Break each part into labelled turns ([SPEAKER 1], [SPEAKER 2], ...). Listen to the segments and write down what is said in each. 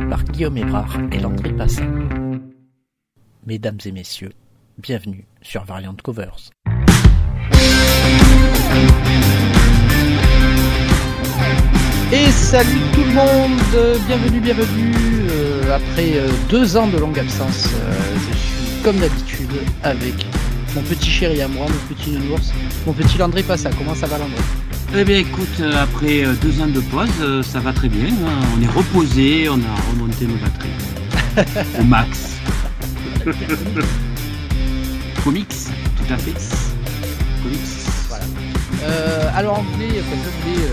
[SPEAKER 1] par Guillaume Ébrard et Landry Passin. Mesdames et messieurs, bienvenue sur Variant Covers. Et salut tout le monde, bienvenue, bienvenue. Euh, après euh, deux ans de longue absence, euh, je suis comme d'habitude avec mon petit chéri à moi, mon petit nounours, mon petit Landry Passa. Comment ça va Landry?
[SPEAKER 2] Eh bien écoute, après deux ans de pause, ça va très bien. Hein. On est reposé, on a remonté nos batteries au max. Comics, tout à fait.
[SPEAKER 1] Comics. Voilà. alors on voulait, comme je voulais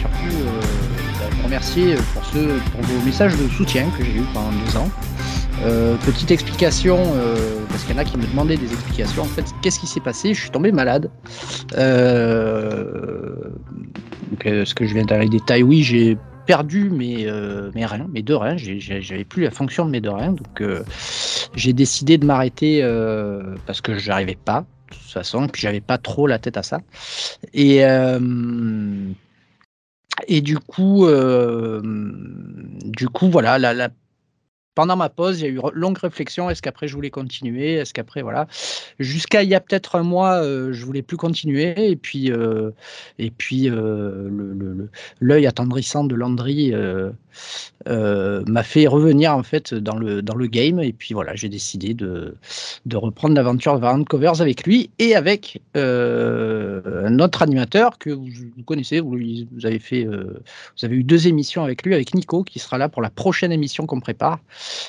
[SPEAKER 1] surtout remercier pour, ce, pour vos messages de soutien que j'ai eu pendant deux ans. Euh, petite explication, euh, parce qu'il y en a qui me demandaient des explications. En fait, qu'est-ce qui s'est passé? Je suis tombé malade. Euh, ce que je viens dans les détails, oui, j'ai perdu mes, mes reins, mes deux reins. J'avais plus la fonction de mes deux reins, donc j'ai décidé de m'arrêter parce que je n'arrivais pas, de toute façon, puis j'avais pas trop la tête à ça. Et et du coup, euh, du coup, voilà, la, pendant ma pause, il y a eu longue réflexion. Est-ce qu'après je voulais continuer? Est-ce qu'après voilà, jusqu'à il y a peut-être un mois, euh, je voulais plus continuer. Et puis euh, et puis euh, l'œil attendrissant de Landry m'a fait revenir en fait dans le dans le game. Et puis voilà, j'ai décidé de de reprendre l'aventure Variant Covers avec lui et avec un autre animateur que vous, connaissez. Vous, avez fait, vous avez eu deux émissions avec lui, avec Nico, qui sera là pour la prochaine émission qu'on prépare.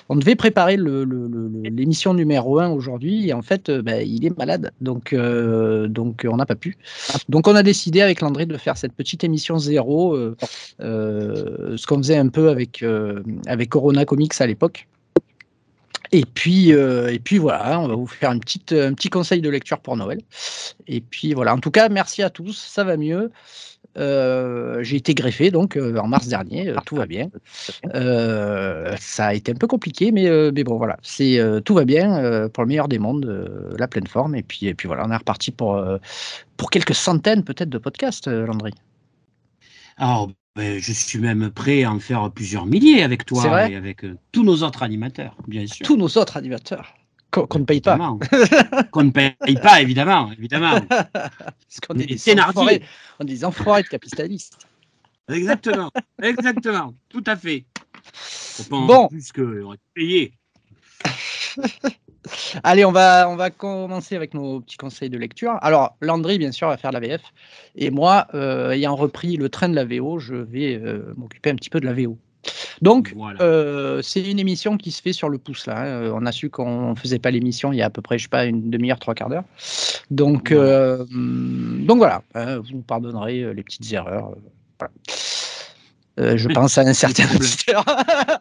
[SPEAKER 1] On devait préparer l'émission numéro 1 aujourd'hui et en fait, euh, bah, il est malade. Donc, euh, donc on n'a pas pu. Donc, on a décidé avec Landry de faire cette petite émission zéro, euh, ce qu'on faisait un peu avec, avec Corona Comics à l'époque. Et puis, et puis voilà, on va vous faire une petite, un petit conseil de lecture pour Noël. Et puis voilà, en tout cas, merci à tous, ça va mieux. Euh, j'ai été greffé donc euh, en mars dernier, euh, tout va bien. ça a été un peu compliqué, mais, mais bon voilà, c'est tout va bien pour le meilleur des mondes, la pleine forme. Et puis, et puis voilà, on est reparti pour, pour quelques centaines peut-être de podcasts, Landry.
[SPEAKER 2] Alors, je suis même prêt à en faire plusieurs milliers avec toi et avec tous nos autres animateurs, bien sûr.
[SPEAKER 1] Tous nos autres animateurs. Qu'on ne paye pas.
[SPEAKER 2] Qu'on ne paye pas, évidemment. évidemment.
[SPEAKER 1] Parce qu'on est des enfoirés, on est des enfoirés de capitalistes.
[SPEAKER 2] Exactement, exactement, tout à fait. bon. plus que payé.
[SPEAKER 1] Allez, on va, on va commencer avec nos petits conseils de lecture. Alors, Landry, bien sûr, va faire la VF. Et moi, euh, ayant repris le train de la VO, je vais euh, m'occuper un petit peu de la VO. Donc, euh, c'est une émission qui se fait sur le pouce là. Hein. On a su qu'on ne faisait pas l'émission il y a à peu près, je sais pas, une demi-heure, trois quarts d'heure. Donc, voilà. Euh, donc voilà, hein, vous pardonnerez les petites erreurs. je pense à un certain auditeur.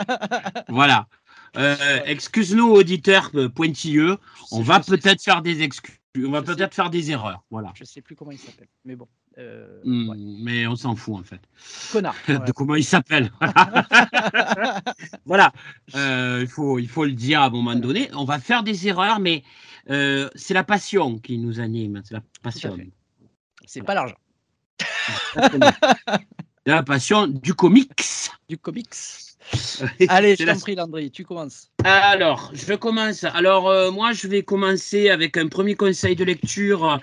[SPEAKER 2] voilà. Excuse-nous, auditeurs pointilleux. On va peut-être faire des excuses. On va peut-être faire des erreurs. Voilà.
[SPEAKER 1] Je sais plus comment il s'appelle, mais bon.
[SPEAKER 2] Euh, hmm, mais on s'en fout en fait.
[SPEAKER 1] Connard.
[SPEAKER 2] de comment il s'appelle. voilà. Euh, il, faut, il faut le dire à un moment donné. On va faire des erreurs, mais euh, c'est la passion qui nous anime. C'est la passion.
[SPEAKER 1] C'est pas l'argent.
[SPEAKER 2] la passion du comics.
[SPEAKER 1] Du comics. Allez, je t'en prie, Landry, tu commences.
[SPEAKER 2] Alors, je commence. Alors, moi, je vais commencer avec un premier conseil de lecture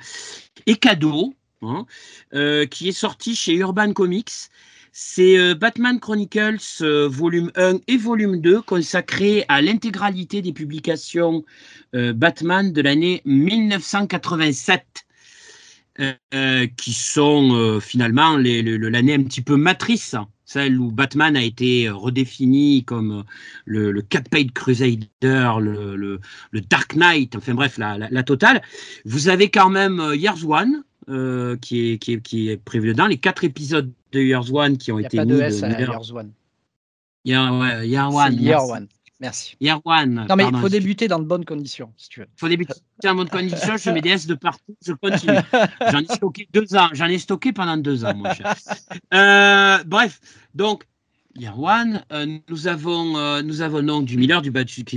[SPEAKER 2] et cadeau. Hein, euh, qui est sorti chez Urban Comics. C'est euh, Batman Chronicles euh, volume 1 et volume 2 consacrés à l'intégralité des publications Batman de l'année 1987. qui sont finalement l'année un petit peu matrice, celle où Batman a été redéfini comme le, le Cat-Paid Crusader, le, Dark Knight, enfin bref, la, la, totale. Vous avez quand même Years One, euh, qui, est, qui, est, qui, est, prévu dedans. Les quatre épisodes de Years One qui ont été
[SPEAKER 1] pas mis. De S à Years One.
[SPEAKER 2] Year, ouais, Year One.
[SPEAKER 1] Year One. Merci.
[SPEAKER 2] One.
[SPEAKER 1] Non, mais il faut débuter dans de bonnes conditions, si tu veux.
[SPEAKER 2] Il faut débuter dans de bonnes conditions. Je mets des S de partout. Je continue. J'en ai stocké deux ans. J'en ai stocké pendant deux ans, mon cher. Euh, bref, donc, One, euh, nous avons euh, nous avons donc du Miller, du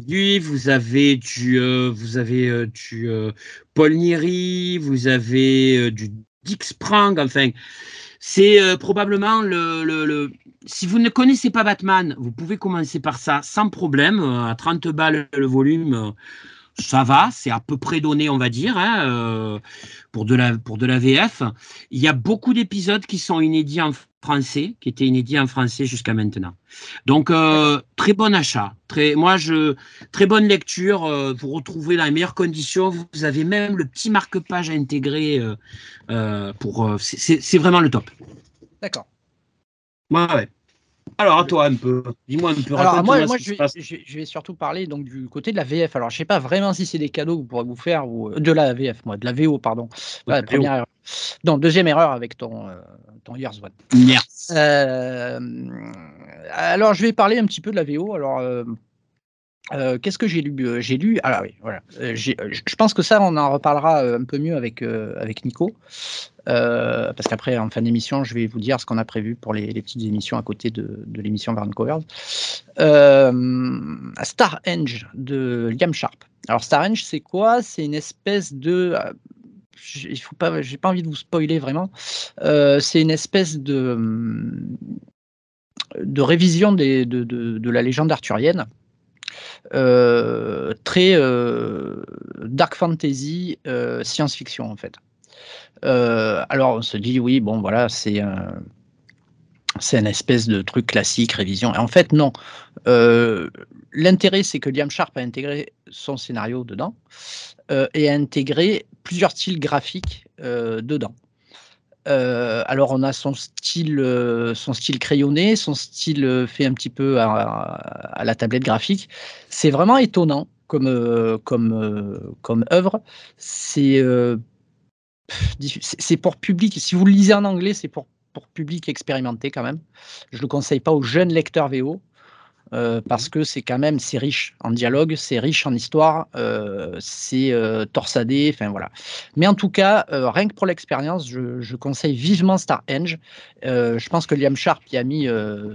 [SPEAKER 2] lui vous avez du euh, vous avez du Paul Nieri, vous avez du Dick Sprang, enfin C'est probablement le, Si vous ne connaissez pas Batman, vous pouvez commencer par ça sans problème. À 30 balles le volume, ça va, c'est à peu près donné, on va dire, hein, euh, pour, de la, pour de la VF. Il y a beaucoup d'épisodes qui sont inédits en français, qui étaient inédits en français jusqu'à maintenant. Donc, euh, très bon achat. Très, moi, je, très bonne lecture. Euh, vous retrouvez dans les meilleures conditions. Vous avez même le petit marque-page intégré. pour, c'est vraiment le top.
[SPEAKER 1] D'accord.
[SPEAKER 2] Ouais, ouais. Alors, à toi un peu. Dis-moi un peu.
[SPEAKER 1] Alors, moi, moi je, vais, je, vais, surtout parler donc, du côté de la VF. Alors, je ne sais pas vraiment si c'est des cadeaux que vous pourrez vous faire, ou de la VF, moi, de la VO, pardon. première erreur. Non, deuxième erreur avec ton, euh, ton Years One.
[SPEAKER 2] Merci.
[SPEAKER 1] Euh, alors, je vais parler un petit peu de la VO. Alors, euh, euh, qu'est-ce que j'ai lu euh, J'ai lu. Ah oui, voilà. Euh, je pense que ça, on en reparlera un peu mieux avec, avec Nico. parce qu'après, en fin d'émission, je vais vous dire ce qu'on a prévu pour les, petites émissions à côté de, de l'émission Vancouver. Star Enge de Liam Sharp. Alors, Star Enge, c'est quoi? C'est une espèce de. Il faut pas, pas envie de vous spoiler vraiment. c'est une espèce de, de révision de, de, la légende arthurienne très euh, dark fantasy, euh, science-fiction en fait. alors on se dit oui, bon voilà, c'est un c'est une espèce de truc classique, révision. Et en fait, non. L'intérêt, c'est que Liam Sharp a intégré son scénario dedans et a intégré plusieurs styles graphiques dedans. Euh, alors on a son style, euh, son style crayonné, son style euh, fait un petit peu à, la tablette graphique. C'est vraiment étonnant comme, œuvre. C'est pour public. Si vous le lisez en anglais, c'est pour, pour public expérimenté quand même. Je le conseille pas aux jeunes lecteurs VO. Euh, parce que c'est quand même c'est riche en dialogue, c'est riche en histoire, euh, c'est euh, torsadé, enfin voilà. Mais en tout cas, rien que pour l'expérience, je, conseille vivement Star Enge. je pense que Liam Sharp y a mis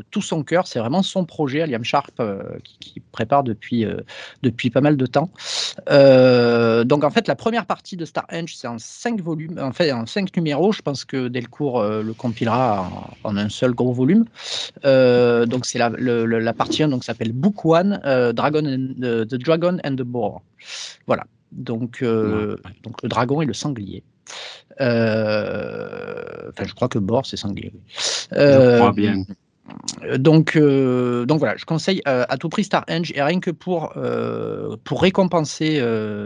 [SPEAKER 1] tout son cœur, c'est vraiment son projet, Liam Sharp qui, prépare depuis depuis pas mal de temps. donc en fait, la première partie de Star Enge, c'est en cinq volumes, en fait en cinq numéros. Je pense que Delcourt le compilera en, un seul gros volume. donc c'est la, la partie donc s'appelle Book One, euh, Dragon and, the, Dragon and the Boar. Voilà. Donc, euh, donc le dragon et le sanglier. Euh, enfin, je crois que boar c'est sanglier.
[SPEAKER 2] je crois bien.
[SPEAKER 1] Donc, donc voilà, je conseille à tout prix Star Enge et rien que pour, pour récompenser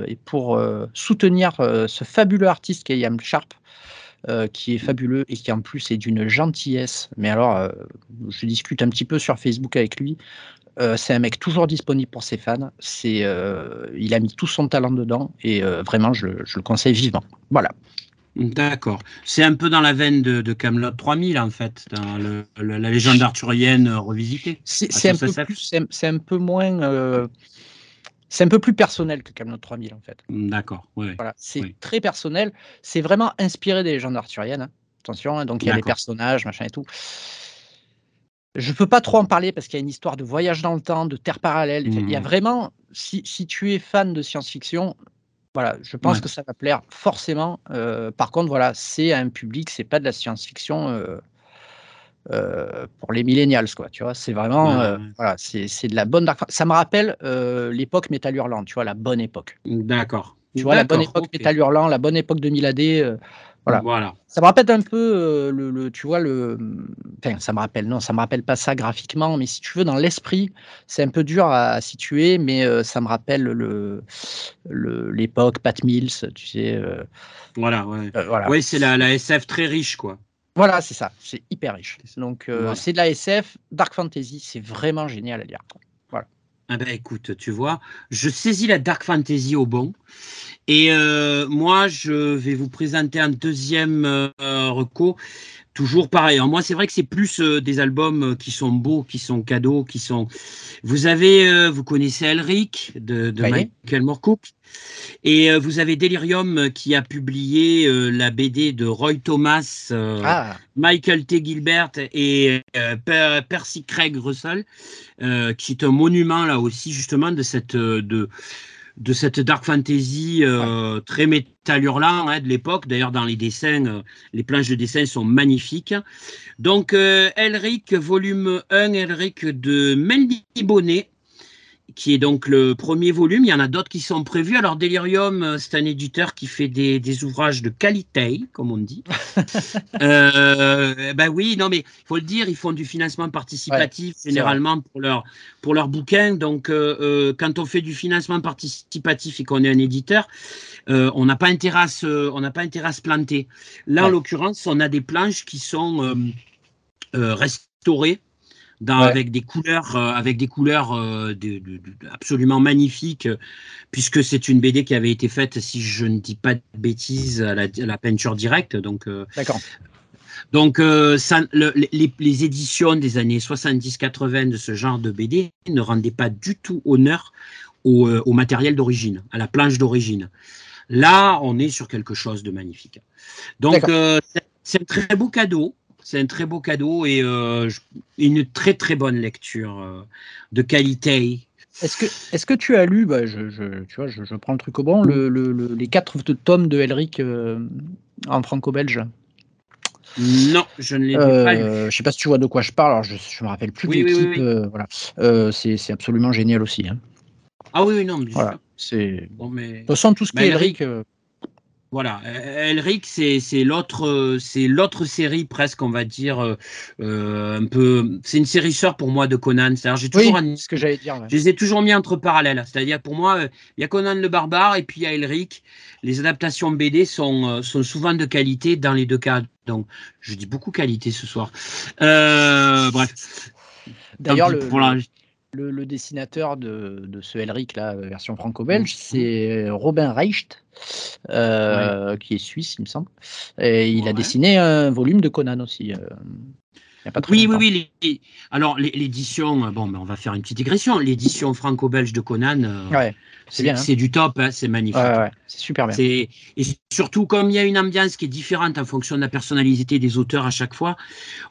[SPEAKER 1] et pour soutenir ce fabuleux artiste qui est Yam Sharp, euh, qui est fabuleux et qui en plus est d'une gentillesse. Mais alors, euh, je discute un petit peu sur Facebook avec lui. Euh, c'est un mec toujours disponible pour ses fans. C'est, il a mis tout son talent dedans et vraiment, je, le conseille vivement. Voilà.
[SPEAKER 2] D'accord. C'est un peu dans la veine de, de Camelot 3000 en fait, dans la légende arthurienne revisitée.
[SPEAKER 1] C'est un, un, peu moins c'est un peu plus personnel que Camelot 3000 en fait.
[SPEAKER 2] D'accord.
[SPEAKER 1] Voilà, c'est très personnel. C'est vraiment inspiré des légendes arthuriennes. Hein. Attention, hein, donc il y a les personnages, machin et tout. Je peux pas trop en parler parce qu'il y a une histoire de voyage dans le temps, de terre parallèle. Il y a mmh. vraiment, si, tu es fan de science-fiction, voilà, je pense que ça va plaire forcément. Euh, par contre, voilà, c'est un public, c'est pas de la science-fiction. Euh, euh, pour les millennials, quoi. Tu vois, c'est vraiment, euh, voilà, c'est de la bonne. Ça me rappelle euh, l'époque Metal Hurlant, tu vois, la bonne époque.
[SPEAKER 2] D'accord.
[SPEAKER 1] Tu vois, la bonne époque okay. Metal Hurlant, la bonne époque de 1000 AD. voilà. voilà. Ça me rappelle un peu le, tu vois, le. Enfin, ça me rappelle, non, ça me rappelle pas ça graphiquement, mais si tu veux, dans l'esprit, c'est un peu dur à, situer, mais ça me rappelle le l'époque Pat Mills, tu sais.
[SPEAKER 2] voilà, ouais. voilà. Oui, c'est la, la SF très riche, quoi.
[SPEAKER 1] Voilà, c'est ça. C'est hyper riche. Donc, euh, c'est de la SF, Dark Fantasy. C'est vraiment génial à lire. Voilà.
[SPEAKER 2] Ah ben écoute, tu vois, je saisis la Dark Fantasy au bon. Et euh, moi, je vais vous présenter un deuxième euh, reco. Toujours pareil. moi, c'est vrai que c'est plus des albums qui sont beaux, qui sont cadeaux, qui sont. Vous avez, vous connaissez Elric de, de Michael Moorcook. Et euh, vous avez Delirium qui a publié euh, la BD de Roy Thomas, euh, ah. Michael T. Gilbert et Percy Craig Russell, qui est un monument là aussi justement de cette de de cette dark fantasy euh, très métal hurlant hein, de l'époque. D'ailleurs, dans les dessins, euh, les planches de dessin sont magnifiques. Donc, Elric, volume 1, Elric de Mendy Bonnet qui est donc le premier volume. Il y en a d'autres qui sont prévus. Alors, Delirium, euh, c'est un éditeur qui fait des, ouvrages de qualité, comme on dit. euh, ben oui, non, mais il faut le dire, ils font du financement participatif généralement pour leur, pour leur bouquin. Donc, euh, quand on fait du financement participatif et qu'on est un éditeur, on n'a pas, intérêt à se, on pas intérêt à se planter. Là, en l'occurrence, on a des planches qui sont restaurées avec des couleurs, euh, avec des couleurs euh, absolument magnifiques, puisque c'est une BD qui avait été faite, si je ne dis pas de bêtises, à la, peinture directe. Donc, euh,
[SPEAKER 1] D'accord.
[SPEAKER 2] Donc, ça, les, éditions des années 70-80 de ce genre de BD ne rendaient pas du tout honneur au, matériel d'origine, à la planche d'origine. Là, on est sur quelque chose de magnifique. Donc, c'est un très beau cadeau. C'est un très beau cadeau et euh, une très très bonne lecture euh, de qualité.
[SPEAKER 1] Est-ce que, est que tu as lu, bah, je, tu vois, je, prends le truc au bon, le, les quatre tomes de Elric euh, en franco-belge?
[SPEAKER 2] Non, je ne l'ai pas lu.
[SPEAKER 1] Je ne sais pas si tu vois de quoi je parle, alors je ne me rappelle plus de l'équipe. voilà. c'est absolument génial aussi. Hein.
[SPEAKER 2] Ah oui, non,
[SPEAKER 1] voilà. c'est. Bon, mais... De toute façon, tout ce qui est Elric
[SPEAKER 2] voilà, Elric, c'est l'autre, c'est l'autre série presque, on va dire, euh, euh, un peu. C'est une série sœur pour moi de Conan. C'est-à-dire, j'ai toujours.
[SPEAKER 1] ce que j'allais dire.
[SPEAKER 2] Je les ai toujours mis entre parallèles. C'est-à-dire, pour moi, il y a Conan le barbare et puis il y a Elric. Les adaptations BD sont, euh, sont souvent de qualité dans les deux cas. Donc, je dis beaucoup qualité ce soir. bref.
[SPEAKER 1] D'ailleurs, le, le, dessinateur de, ce Elric, la version franco-belge, mmh. c'est Robin Reicht, euh, qui est suisse, il me semble. Et il a dessiné un volume de Conan aussi. Euh,
[SPEAKER 2] oui, oui, oui, Alors, l'édition, bon, ben, on va faire une petite digression. L'édition franco-belge de Conan, euh, hein. c'est du top, hein, c'est magnifique.
[SPEAKER 1] c'est super bien.
[SPEAKER 2] Et surtout, comme il y a une ambiance qui est différente en fonction de la personnalité des auteurs à chaque fois,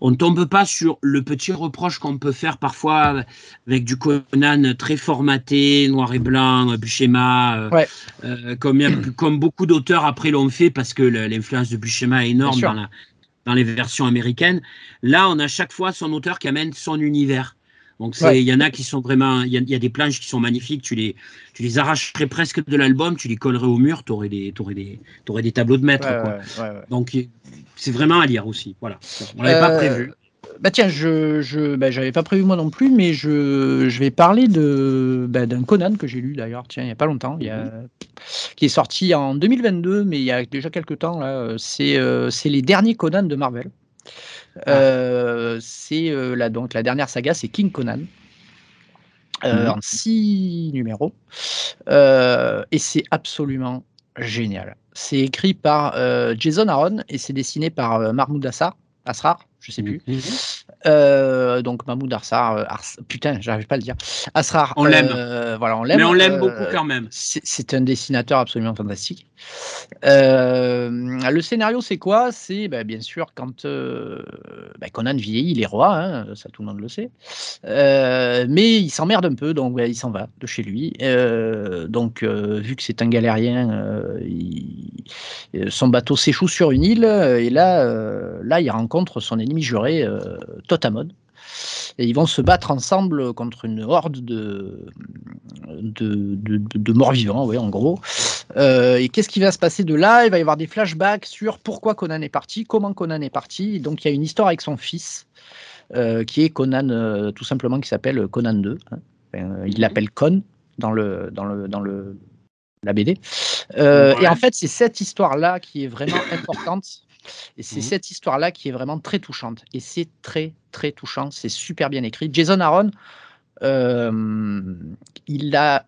[SPEAKER 2] on ne tombe pas sur le petit reproche qu'on peut faire parfois avec du Conan très formaté, noir et blanc, Buscema, euh, euh, comme, comme beaucoup d'auteurs après l'ont fait parce que l'influence de Buscema est énorme dans la dans les versions américaines. Là, on a chaque fois son auteur qui amène son univers. Donc il y en a qui sont vraiment, il y, a des planches qui sont magnifiques. Tu les, tu les arracherais presque de l'album, tu les collerais au mur, tu aurais des, aurais des, aurais des tableaux de maître. Donc c'est vraiment à lire aussi. Voilà, on l'avait pas euh, prévu.
[SPEAKER 1] Bah tiens, je, je bah, j'avais pas prévu moi non plus, mais je, je vais parler de bah, d'un Conan que j'ai lu d'ailleurs, tiens, il y a pas longtemps, il y a, mhm. qui est sorti en 2022, mais il y a déjà quelques temps là. C'est euh, c'est les derniers Conan de Marvel. Ah. Euh, c'est euh, la donc la dernière saga, c'est King Conan. Mhm. en six numéros et c'est absolument génial. C'est écrit par Jason Aaron et c'est dessiné par Mahmoud Assar, Asrar, je sais plus. Mhm. Euh, donc Mahmoud Arsar, euh, putain, j'arrive pas à le dire. Asrar,
[SPEAKER 2] on l'aime. Euh,
[SPEAKER 1] voilà, on l'aime.
[SPEAKER 2] Mais on l'aime beaucoup quand même.
[SPEAKER 1] C'est un dessinateur absolument fantastique. le scénario, c'est quoi? C'est bah, bien sûr quand bah, Conan vieillit, il est roi, hein, ça tout le monde le sait. mais il s'emmerde un peu, donc bah, il s'en va de chez lui. donc vu que c'est un galérien, son bateau s'échoue sur une île et là, là, il rencontre son ennemi juré, euh, Totamon. Et ils vont se battre ensemble contre une horde de, de, morts-vivants, oui, en gros. Euh, et qu'est-ce qui va se passer de là? Il va y avoir des flashbacks sur pourquoi Conan est parti, comment Conan est parti. Donc il y a une histoire avec son fils, euh, qui est Conan, tout simplement, qui s'appelle Conan 2. Hein. il l'appelle Con dans le, dans le, dans le, la BD. Et en fait, c'est cette histoire-là qui est vraiment importante et c'est mmh cette histoire-là qui est vraiment très touchante. Et c'est très, très touchant. C'est super bien écrit. Jason Aaron, il a.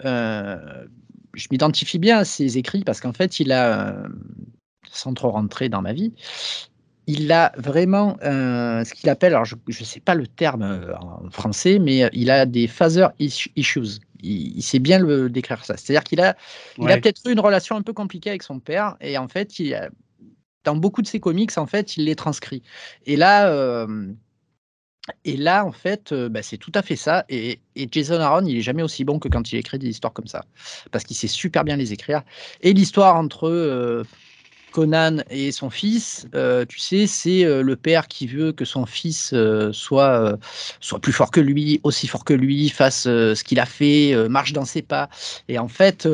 [SPEAKER 1] je m'identifie bien à ses écrits parce qu'en fait, il a. sans trop rentrer dans ma vie, il a vraiment ce qu'il appelle, alors je ne sais pas le terme en français, mais il a des father issues. Il, sait bien le décrire ça. C'est-à-dire qu'il a, il a peut-être eu une relation un peu compliquée avec son père et en fait, il a, dans beaucoup de ses comics, en fait, il les transcrit. Et là, Et là, en fait, bah, c'est tout à fait ça. Et, Jason Aaron, il est jamais aussi bon que quand il écrit des histoires comme ça, parce qu'il sait super bien les écrire. Et l'histoire entre Conan et son fils, tu sais, c'est le père qui veut que son fils soit, soit plus fort que lui, aussi fort que lui, fasse ce qu'il a fait, marche dans ses pas. Et en fait,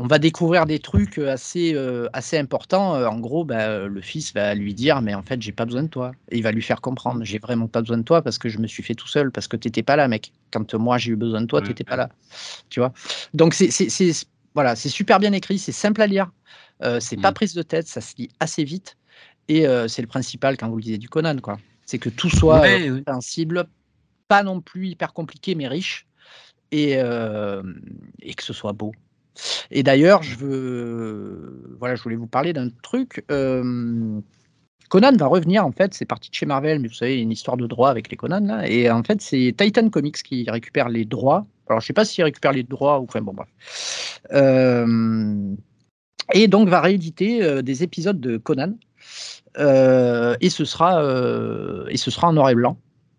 [SPEAKER 1] on va découvrir des trucs assez, assez importants. En gros, bah, le fils va lui dire Mais en fait, j'ai pas besoin de toi. Et il va lui faire comprendre J'ai vraiment pas besoin de toi parce que je me suis fait tout seul, parce que tu n'étais pas là, mec. Quand moi j'ai eu besoin de toi, tu n'étais pas là. Tu vois? Donc, c'est voilà, super bien écrit, c'est simple à lire. c'est pas mmh. prise de tête, ça se lit assez vite. Et c'est le principal quand vous lisez du Conan, quoi. C'est que tout soit sensible, pas non plus hyper compliqué, mais riche. Et, et que ce soit beau. Et d'ailleurs, je veux, voilà, je voulais vous parler d'un truc. Conan va revenir en fait, c'est parti de chez Marvel, mais vous savez, une histoire de droit avec les Conan là, et en fait c'est Titan Comics qui récupère les droits. Alors je sais pas s'il récupère les droits ou enfin bon bref. et donc va rééditer des épisodes de Conan, et ce sera et ce sera en noir et blanc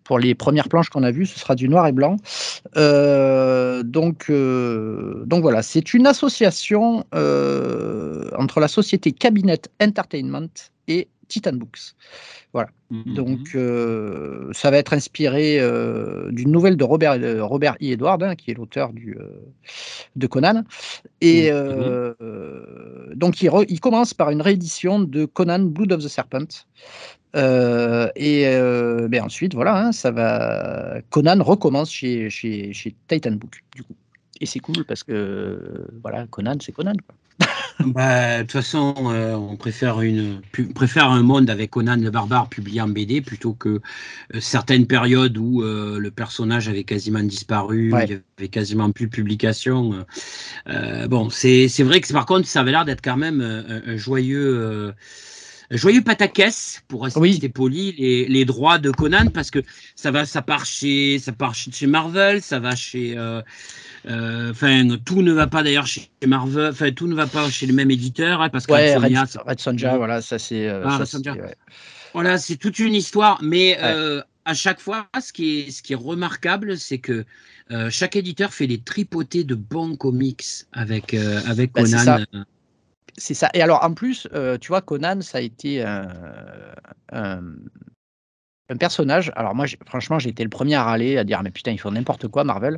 [SPEAKER 1] pour les premières planches qu'on a vues, ce sera du noir et blanc. Euh, donc, euh, donc voilà, c'est une association euh, entre la société Cabinet Entertainment et Titan Books. Voilà. Mmh, Donc, ça va être inspiré d'une nouvelle de Robert, Robert E. Edward, hein, qui est l'auteur de Conan. Et mmh, donc, il, commence par une réédition de Conan Blood of the Serpent. Et ben ensuite, voilà, hein, ça va. Conan recommence chez, chez, chez Titan Book, du coup. Et c'est cool parce que, voilà, Conan, c'est Conan. Quoi.
[SPEAKER 2] Bah, de toute façon, euh, on préfère, une, préfère un monde avec Conan le barbare publié en BD plutôt que euh, certaines périodes où euh, le personnage avait quasiment disparu, il n'y avait quasiment plus de publication. bon, c'est vrai que par contre, ça avait l'air d'être quand même un, joyeux. Joyeux pataquès, pour rester oui. poli, les, les, droits de Conan, parce que ça va, ça part chez, ça part chez Marvel, ça va chez, euh, enfin, tout ne va pas d'ailleurs chez Marvel, enfin, tout ne va pas chez le même éditeur, hein, parce que
[SPEAKER 1] ouais, Red, Sonja, voilà, ça c'est. Euh, ah,
[SPEAKER 2] voilà, c'est toute une histoire, mais euh, à chaque fois, ce qui est, ce qui est remarquable, c'est que chaque éditeur fait des tripotés de bons comics avec, avec bah, Conan.
[SPEAKER 1] C'est ça. Et alors, en plus, tu vois, Conan, ça a été un, un personnage. Alors moi, franchement, j'ai été le premier à râler, à dire mais putain, ils font n'importe quoi, Marvel.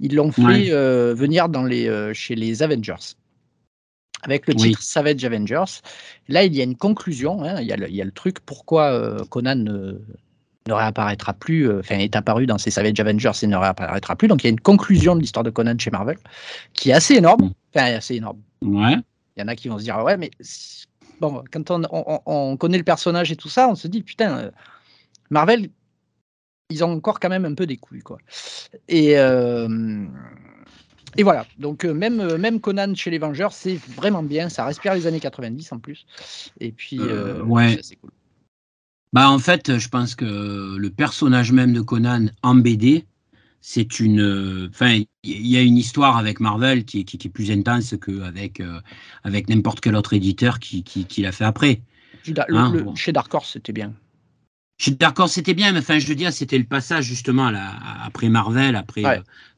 [SPEAKER 1] Ils l'ont fait euh, venir dans les, euh, chez les Avengers. Avec le titre Savage Avengers. Là, il y a une conclusion. Hein, il, y a le, il, y a le, truc pourquoi euh, Conan ne, ne, réapparaîtra plus, enfin, est apparu dans ces Savage Avengers et ne réapparaîtra plus. Donc, il y a une conclusion de l'histoire de Conan chez Marvel qui est assez énorme. Mm. Enfin, assez énorme.
[SPEAKER 2] Ouais.
[SPEAKER 1] Il y en a qui vont se dire ouais, mais bon, quand on, on, on, connaît le personnage et tout ça, on se dit putain Marvel, ils ont encore quand même un peu des couilles, quoi. Et, euh, et voilà. Donc, euh, même, euh, même Conan chez les Vengeurs, c'est vraiment bien. Ça respire les années 90 en plus. Et puis,
[SPEAKER 2] ouais. c'est cool. Bah, en fait, je pense que le personnage même de Conan en BD, c'est une. Enfin, il y a une histoire avec Marvel qui, qui, est plus intense qu'avec avec n'importe quel autre éditeur qui, qui, l'a fait après.
[SPEAKER 1] Hein, chez Dark Horse, c'était bien.
[SPEAKER 2] Je suis d'accord, c'était bien, mais enfin, je veux dire, c'était le passage justement là, après Marvel, après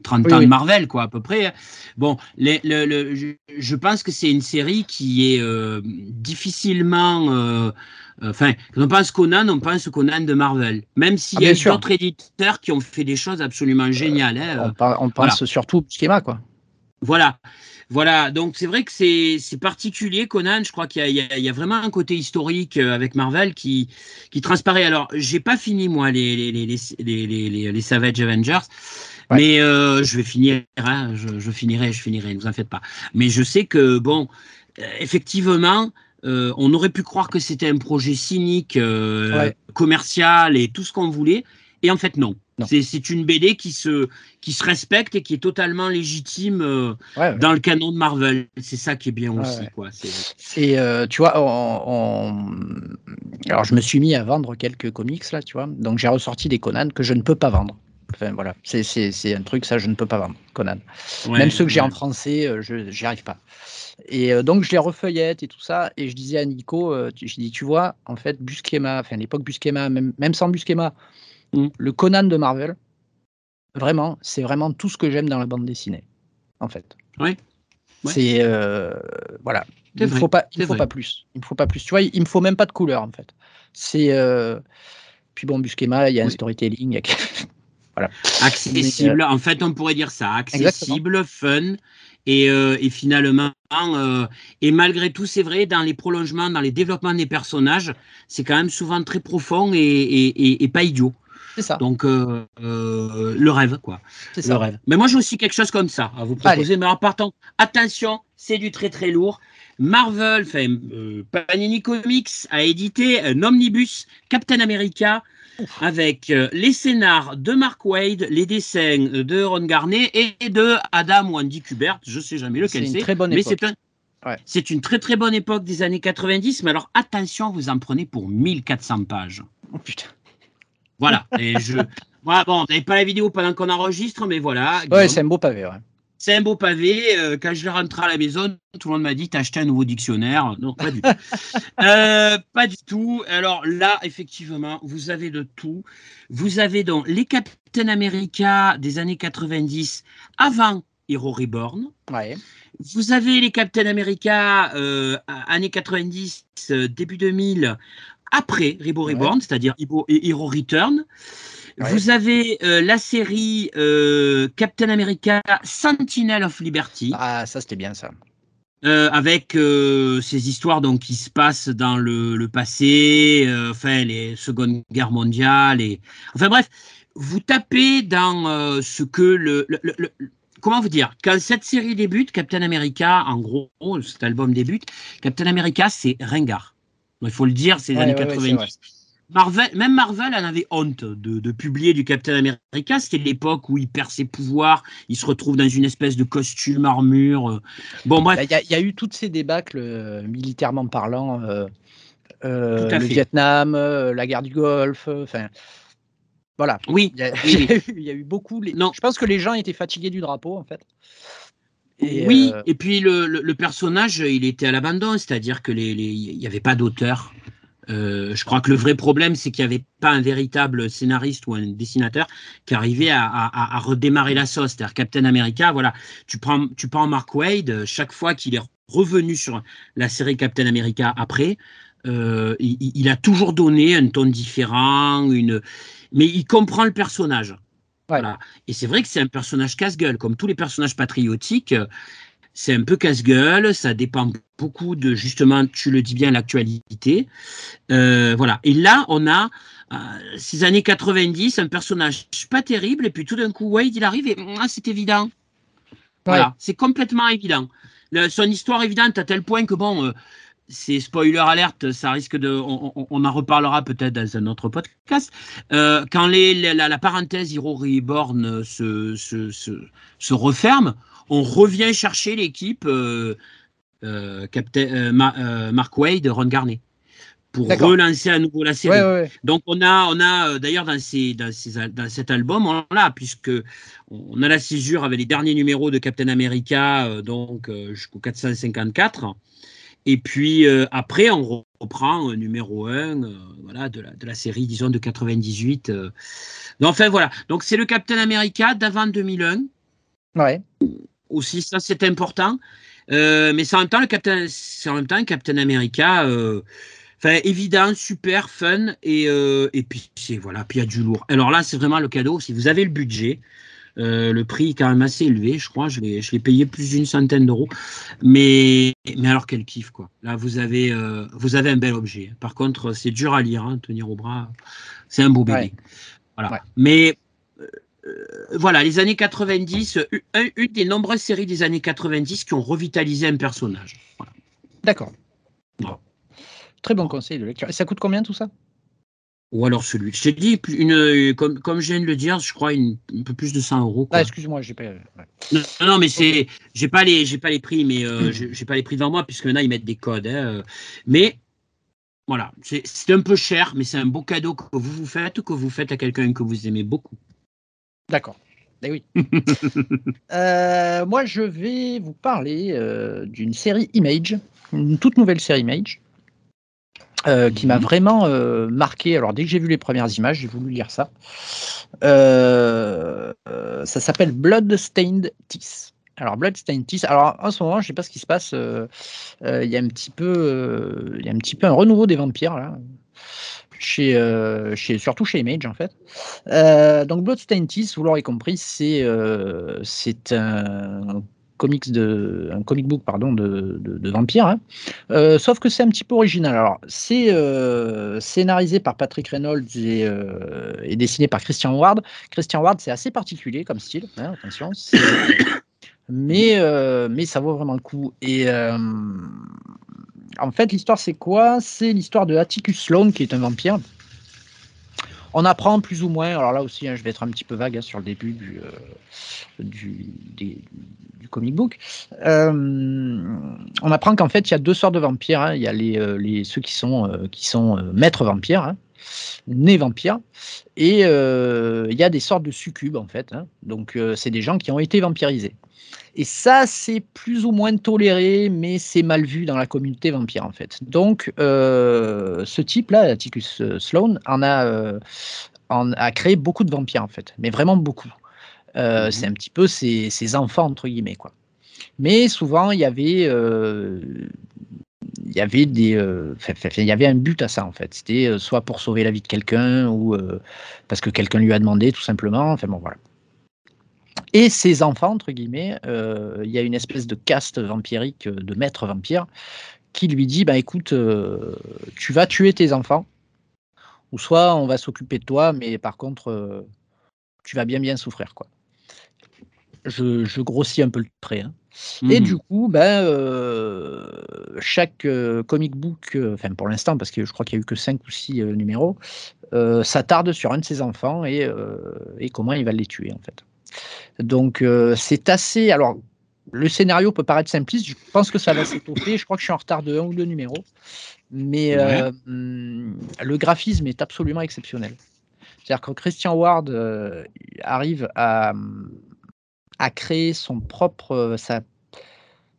[SPEAKER 2] 30 euh, ans de Marvel, quoi, à peu près. Bon, les, le, je, pense que c'est une série qui est euh, difficilement. Euh, enfin, quand on pense Conan, on pense Conan de Marvel. Même s'il ah, y a d'autres éditeurs qui ont fait des choses absolument géniales. Hein,
[SPEAKER 1] on, pense surtout au schéma, quoi.
[SPEAKER 2] Voilà. Voilà, donc c'est vrai que c'est particulier, Conan. Je crois qu'il y, y, a vraiment un côté historique euh, avec Marvel qui, qui transparaît. Alors, j'ai pas fini, moi, les, les, les, les, les Savage Avengers. Mais euh, je vais finir, hein, je, je, finirai, je finirai, ne vous en faites pas. Mais je sais que, bon, euh, effectivement, euh, on aurait pu croire que c'était un projet cynique, euh, commercial et tout ce qu'on voulait. Et en fait, non. C'est une BD qui se, qui se respecte et qui est totalement légitime euh, dans le canon de Marvel. C'est ça qui est bien aussi. Quoi.
[SPEAKER 1] Et tu vois, alors je me suis mis à vendre quelques comics là, tu vois. Donc j'ai ressorti des Conan que je ne peux pas vendre. Enfin voilà, c'est un truc, ça je ne peux pas vendre, Conan. Même ceux que j'ai en français, euh, je n'y arrive pas. Et donc je les refeuillette et tout ça, et je disais à Nico, je dis, tu vois, en fait, Busquema, enfin l'époque Busquema, même, même sans Busquema, Mm. Le Conan de Marvel, vraiment, c'est vraiment tout ce que j'aime dans la bande dessinée, en fait.
[SPEAKER 2] Oui.
[SPEAKER 1] C'est euh, voilà. Il ne faut pas, il faut pas plus. Il me faut pas plus. Tu vois, il me faut même pas de couleur en fait. C'est euh, puis bon, Busquema, il y a un storytelling. A...
[SPEAKER 2] voilà. Accessible. En fait, on pourrait dire ça. Accessible, fun. Et, euh, et, finalement, et malgré tout, c'est vrai, dans les prolongements, dans les développements des personnages, c'est quand même souvent très profond et, et, et pas idiot.
[SPEAKER 1] C'est ça.
[SPEAKER 2] Donc, euh, euh, le rêve, quoi. C'est ça. Le rêve. Mais moi, j'ai aussi quelque chose comme ça à vous proposer. Mais en partant, attention, c'est du très très lourd. Marvel, enfin, euh, Panini Comics a édité un omnibus Captain America avec les scénars de Mark Wade, les dessins de Ron Garnet et de Adam ou Andy Kubert. Je sais jamais lequel c'est.
[SPEAKER 1] C'est une très bonne époque.
[SPEAKER 2] C'est une très très bonne époque des années 90, mais alors attention, vous en prenez pour 1400 pages.
[SPEAKER 1] Oh putain.
[SPEAKER 2] Voilà. Et je. Voilà, bon, vous n'avez pas la vidéo pendant qu'on enregistre, mais voilà.
[SPEAKER 1] Ouais, c'est un beau pavé. Ouais.
[SPEAKER 2] C'est un beau pavé. Euh, quand je rentre à la maison, tout le monde m'a dit T'as acheté un nouveau dictionnaire Non, pas du tout. Euh, pas du tout. Alors là, effectivement, vous avez de tout. Vous avez donc les Captain America des années 90 avant Hero Reborn.
[SPEAKER 1] Ouais.
[SPEAKER 2] Vous avez les Captain America euh, années 90, début 2000 après Hero Reborn, c'est-à-dire Hero Return. Vous avez euh, la série euh, Captain America Sentinel of Liberty.
[SPEAKER 1] Ah, ça c'était bien ça.
[SPEAKER 2] Euh, avec ces histoires donc qui se passent dans le, passé, enfin les Seconde Guerre mondiale et enfin bref, vous tapez dans ce que le, comment vous dire? Quand cette série débute, Captain America, en gros, cet album débute, Captain America c'est ringard. Il faut le dire, c'est les années 90. Marvel, même Marvel en avait honte de, publier du Captain America. C'était l'époque où il perd ses pouvoirs, il se retrouve dans une espèce de costume, armure. Bon, bref.
[SPEAKER 1] Bah, il y, a eu toutes ces débâcles euh, militairement parlant. Euh, euh, le Vietnam, la guerre du Golfe, enfin. Voilà.
[SPEAKER 2] Oui.
[SPEAKER 1] Il y, a eu beaucoup. Non. Je pense que les gens étaient fatigués du drapeau, en fait
[SPEAKER 2] oui, euh, et puis le, personnage, il était à l'abandon, c'est-à-dire que les, il n'y avait pas d'auteur. Euh, je crois que le vrai problème, c'est qu'il n'y avait pas un véritable scénariste ou un dessinateur qui arrivait à, redémarrer la sauce. C'est-à-dire Captain America, voilà, tu prends, tu prends Mark Wade, chaque fois qu'il est revenu sur la série Captain America après, euh, il, il, a toujours donné un ton différent, une... mais il comprend le personnage. Voilà. Et c'est vrai que c'est un personnage casse-gueule, comme tous les personnages patriotiques. C'est un peu casse-gueule, ça dépend beaucoup de, justement, tu le dis bien, l'actualité. Euh, voilà. Et là, on a euh, ces années 90, un personnage pas terrible, et puis tout d'un coup, Wade, il arrive et ah, c'est évident. Voilà, c'est complètement évident. son histoire évidente à tel point que, bon, euh, c'est spoiler alerte, ça risque de. On, en reparlera peut-être dans un autre podcast. Euh, quand les, la, parenthèse Hero Reborn se, se, se, referme, on revient chercher l'équipe euh, euh, Mark Wade, Ron Garnet pour relancer à nouveau la série. Donc on a, on a d'ailleurs dans, ces, dans, ces, dans, cet album, on l'a puisque on a la césure avec les derniers numéros de Captain America, donc jusqu'au 454. Et puis euh, après, on reprend euh, numéro 1 euh, voilà, de, la, de la série, disons, de 98. enfin, voilà. Donc, c'est le Captain America d'avant 2001.
[SPEAKER 1] Ouais.
[SPEAKER 2] Aussi, ça, c'est important. mais c'est en même temps, le Captain, en même temps Captain America. Enfin, évident, super, fun, et, et puis c'est voilà, puis il y a du lourd. Alors là, c'est vraiment le cadeau. Si vous avez le budget, euh, le prix est quand même assez élevé, je crois. Je l'ai payé plus d'une centaine d'euros. Mais, mais alors, quel kiff, quoi. Là, vous avez, euh, vous avez un bel objet. Par contre, c'est dur à lire, hein, tenir au bras. C'est un beau bébé. Voilà. Mais euh, voilà, les années 90, une, des nombreuses séries des années 90 qui ont revitalisé un personnage.
[SPEAKER 1] D'accord. Très bon conseil de lecture. Et ça coûte combien tout ça?
[SPEAKER 2] Ou alors celui. Je t'ai dit, une, comme, comme je viens de le dire, je crois une, un peu plus de 100 euros.
[SPEAKER 1] Ah, excuse-moi, j'ai pas.
[SPEAKER 2] Non, non, mais c'est, j'ai pas les, j'ai pas les prix, mais euh, j'ai pas les prix devant moi puisque maintenant ils mettent des codes. Hein, euh. mais voilà, c'est un peu cher, mais c'est un beau cadeau que vous vous faites ou que vous faites à quelqu'un que vous aimez beaucoup.
[SPEAKER 1] D'accord. Eh oui. Euh, moi, je vais vous parler d'une série Image, une toute nouvelle série Image, Euh, qui m'a mhm. vraiment euh, marqué. Alors, dès que j'ai vu les premières images, j'ai voulu lire ça. Euh, ça s'appelle Bloodstained Teeth. Alors, Bloodstained Teeth. Alors, en ce moment, je ne sais pas ce qui se passe. Il y a un petit peu, il y a un petit peu un renouveau des vampires là. Chez, chez, surtout chez Image en fait. donc Bloodstained Teeth, vous l'aurez compris, c'est c'est un un comic book pardon, de, de, vampires. Hein. Euh, sauf que c'est un petit peu original. Alors, c'est euh, scénarisé par Patrick Reynolds euh, et, dessiné par Christian Ward. Christian Ward, c'est assez particulier comme style, hein, attention. Mais, mais ça vaut vraiment le coup. Et en fait, l'histoire, c'est quoi? C'est l'histoire de Atticus Sloan, qui est un vampire. On apprend plus ou moins, alors là aussi, hein, je vais être un petit peu vague hein, sur le début du, du comic book, euh, on apprend qu'en fait, il y a deux sortes de vampires. Hein. Il y a euh, ceux qui sont, euh, qui sont maîtres vampires, nés vampires, et il y a des sortes de succubes, en fait. Donc, c'est des gens qui ont été vampirisés. Et ça, c'est plus ou moins toléré, mais c'est mal vu dans la communauté vampire, en fait. Donc, ce type-là, Atticus Sloan, en a, en a créé beaucoup de vampires, en fait, mais vraiment beaucoup. Euh, mmh c'est un petit peu ses, enfants, entre guillemets. Quoi. Mais souvent, il y avait, euh, il y avait des, euh, il y avait un but à ça en fait. C'était soit pour sauver la vie de quelqu'un ou parce que quelqu'un lui a demandé tout simplement. Enfin bon voilà. Et ses enfants entre guillemets, il y a une espèce de caste vampirique de maître vampire qui lui dit bah écoute, tu vas tuer tes enfants ou soit on va s'occuper de toi, mais par contre tu vas bien bien souffrir quoi je, grossis un peu le trait. Hein. Et mmh. du coup, ben, euh, chaque euh, comic book, euh, enfin pour l'instant, parce que je crois qu'il n'y a eu que 5 ou 6 numéros, s'attarde sur un de ses enfants et, et, comment il va les tuer en fait. Donc c'est assez. Alors, le scénario peut paraître simpliste, je pense que ça va s'étoffer. Je crois que je suis en retard de un ou deux numéros, mais le graphisme est absolument exceptionnel. C'est-à-dire que Christian Ward arrive à, a créé son propre, euh, sa,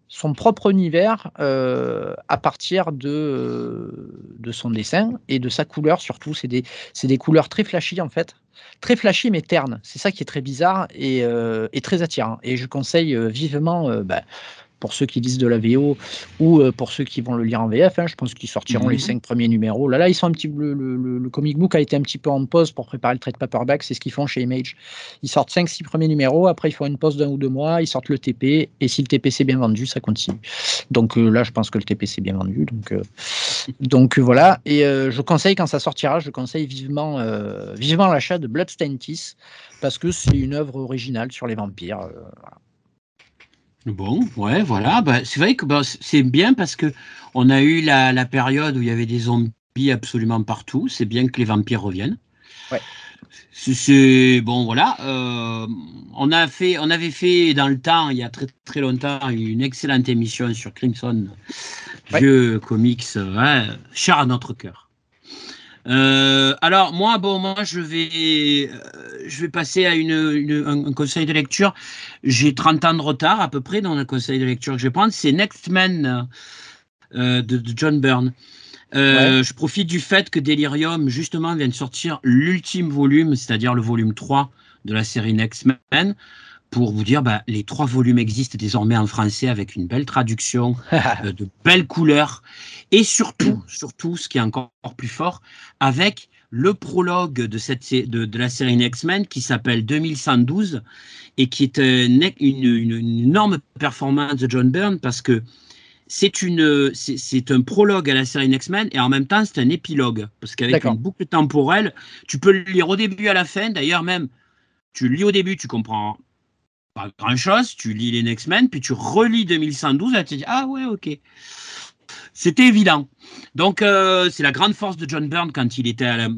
[SPEAKER 1] son propre univers euh, à partir de, euh, de son dessin et de sa couleur surtout. C'est des, couleurs très flashy en fait. Très flashy mais ternes. C'est ça qui est très bizarre et, et très attirant. Et je conseille vivement bah, pour ceux qui lisent de la VO ou euh, pour ceux qui vont le lire en VF. Hein, je pense qu'ils sortiront les mhm. cinq premiers numéros. Là, là, ils sont un petit le, le, comic book a été un petit peu en pause pour préparer le trade paperback. C'est ce qu'ils font chez Image. Ils sortent 5-6 premiers numéros. Après, ils font une pause d'un ou deux mois. Ils sortent le TP. Et si le TP s'est bien vendu, ça continue. Donc euh, là, je pense que le TP s'est bien vendu. Donc, euh, donc voilà. Et je conseille quand ça sortira, je conseille vivement, vivement l'achat de Bloodstained Teeth parce que c'est une œuvre originale sur les vampires. Voilà.
[SPEAKER 2] Bon, ouais, voilà. Bah, c'est vrai que bah, c'est bien parce que on a eu la, période où il y avait des zombies absolument partout. C'est bien que les vampires reviennent. Ouais. C'est bon, voilà. Euh, on a fait, on avait fait dans le temps, il y a très très longtemps, une excellente émission sur Crimson, vieux comics, cher à notre cœur. Euh, alors moi, bon, moi je vais, euh, je vais passer à une, un, conseil de lecture. J'ai 30 ans de retard à peu près dans le conseil de lecture que je vais prendre. C'est Next Man euh, de, John Byrne. Je profite du fait que Delirium justement vient de sortir l'ultime volume, c'est-à-dire le volume 3 de la série Next Man pour vous dire, bah, les trois volumes existent désormais en français avec une belle traduction, euh, de belles couleurs, et surtout, surtout, ce qui est encore plus fort, avec le prologue de, cette, de, de la série X-Men qui s'appelle 2112 et qui est une, une, énorme performance de John Byrne parce que c'est une c'est un prologue à la série X-Men et en même temps c'est un épilogue. Parce qu'avec une boucle temporelle tu peux le lire au début à la fin. D'ailleurs même tu le lis au début tu comprends pas grand chose, tu lis les Next Men, puis tu relis 2112, et tu te dis Ah ouais, ok. C'était évident. Donc, euh, c'est la grande force de John Byrne quand il était à la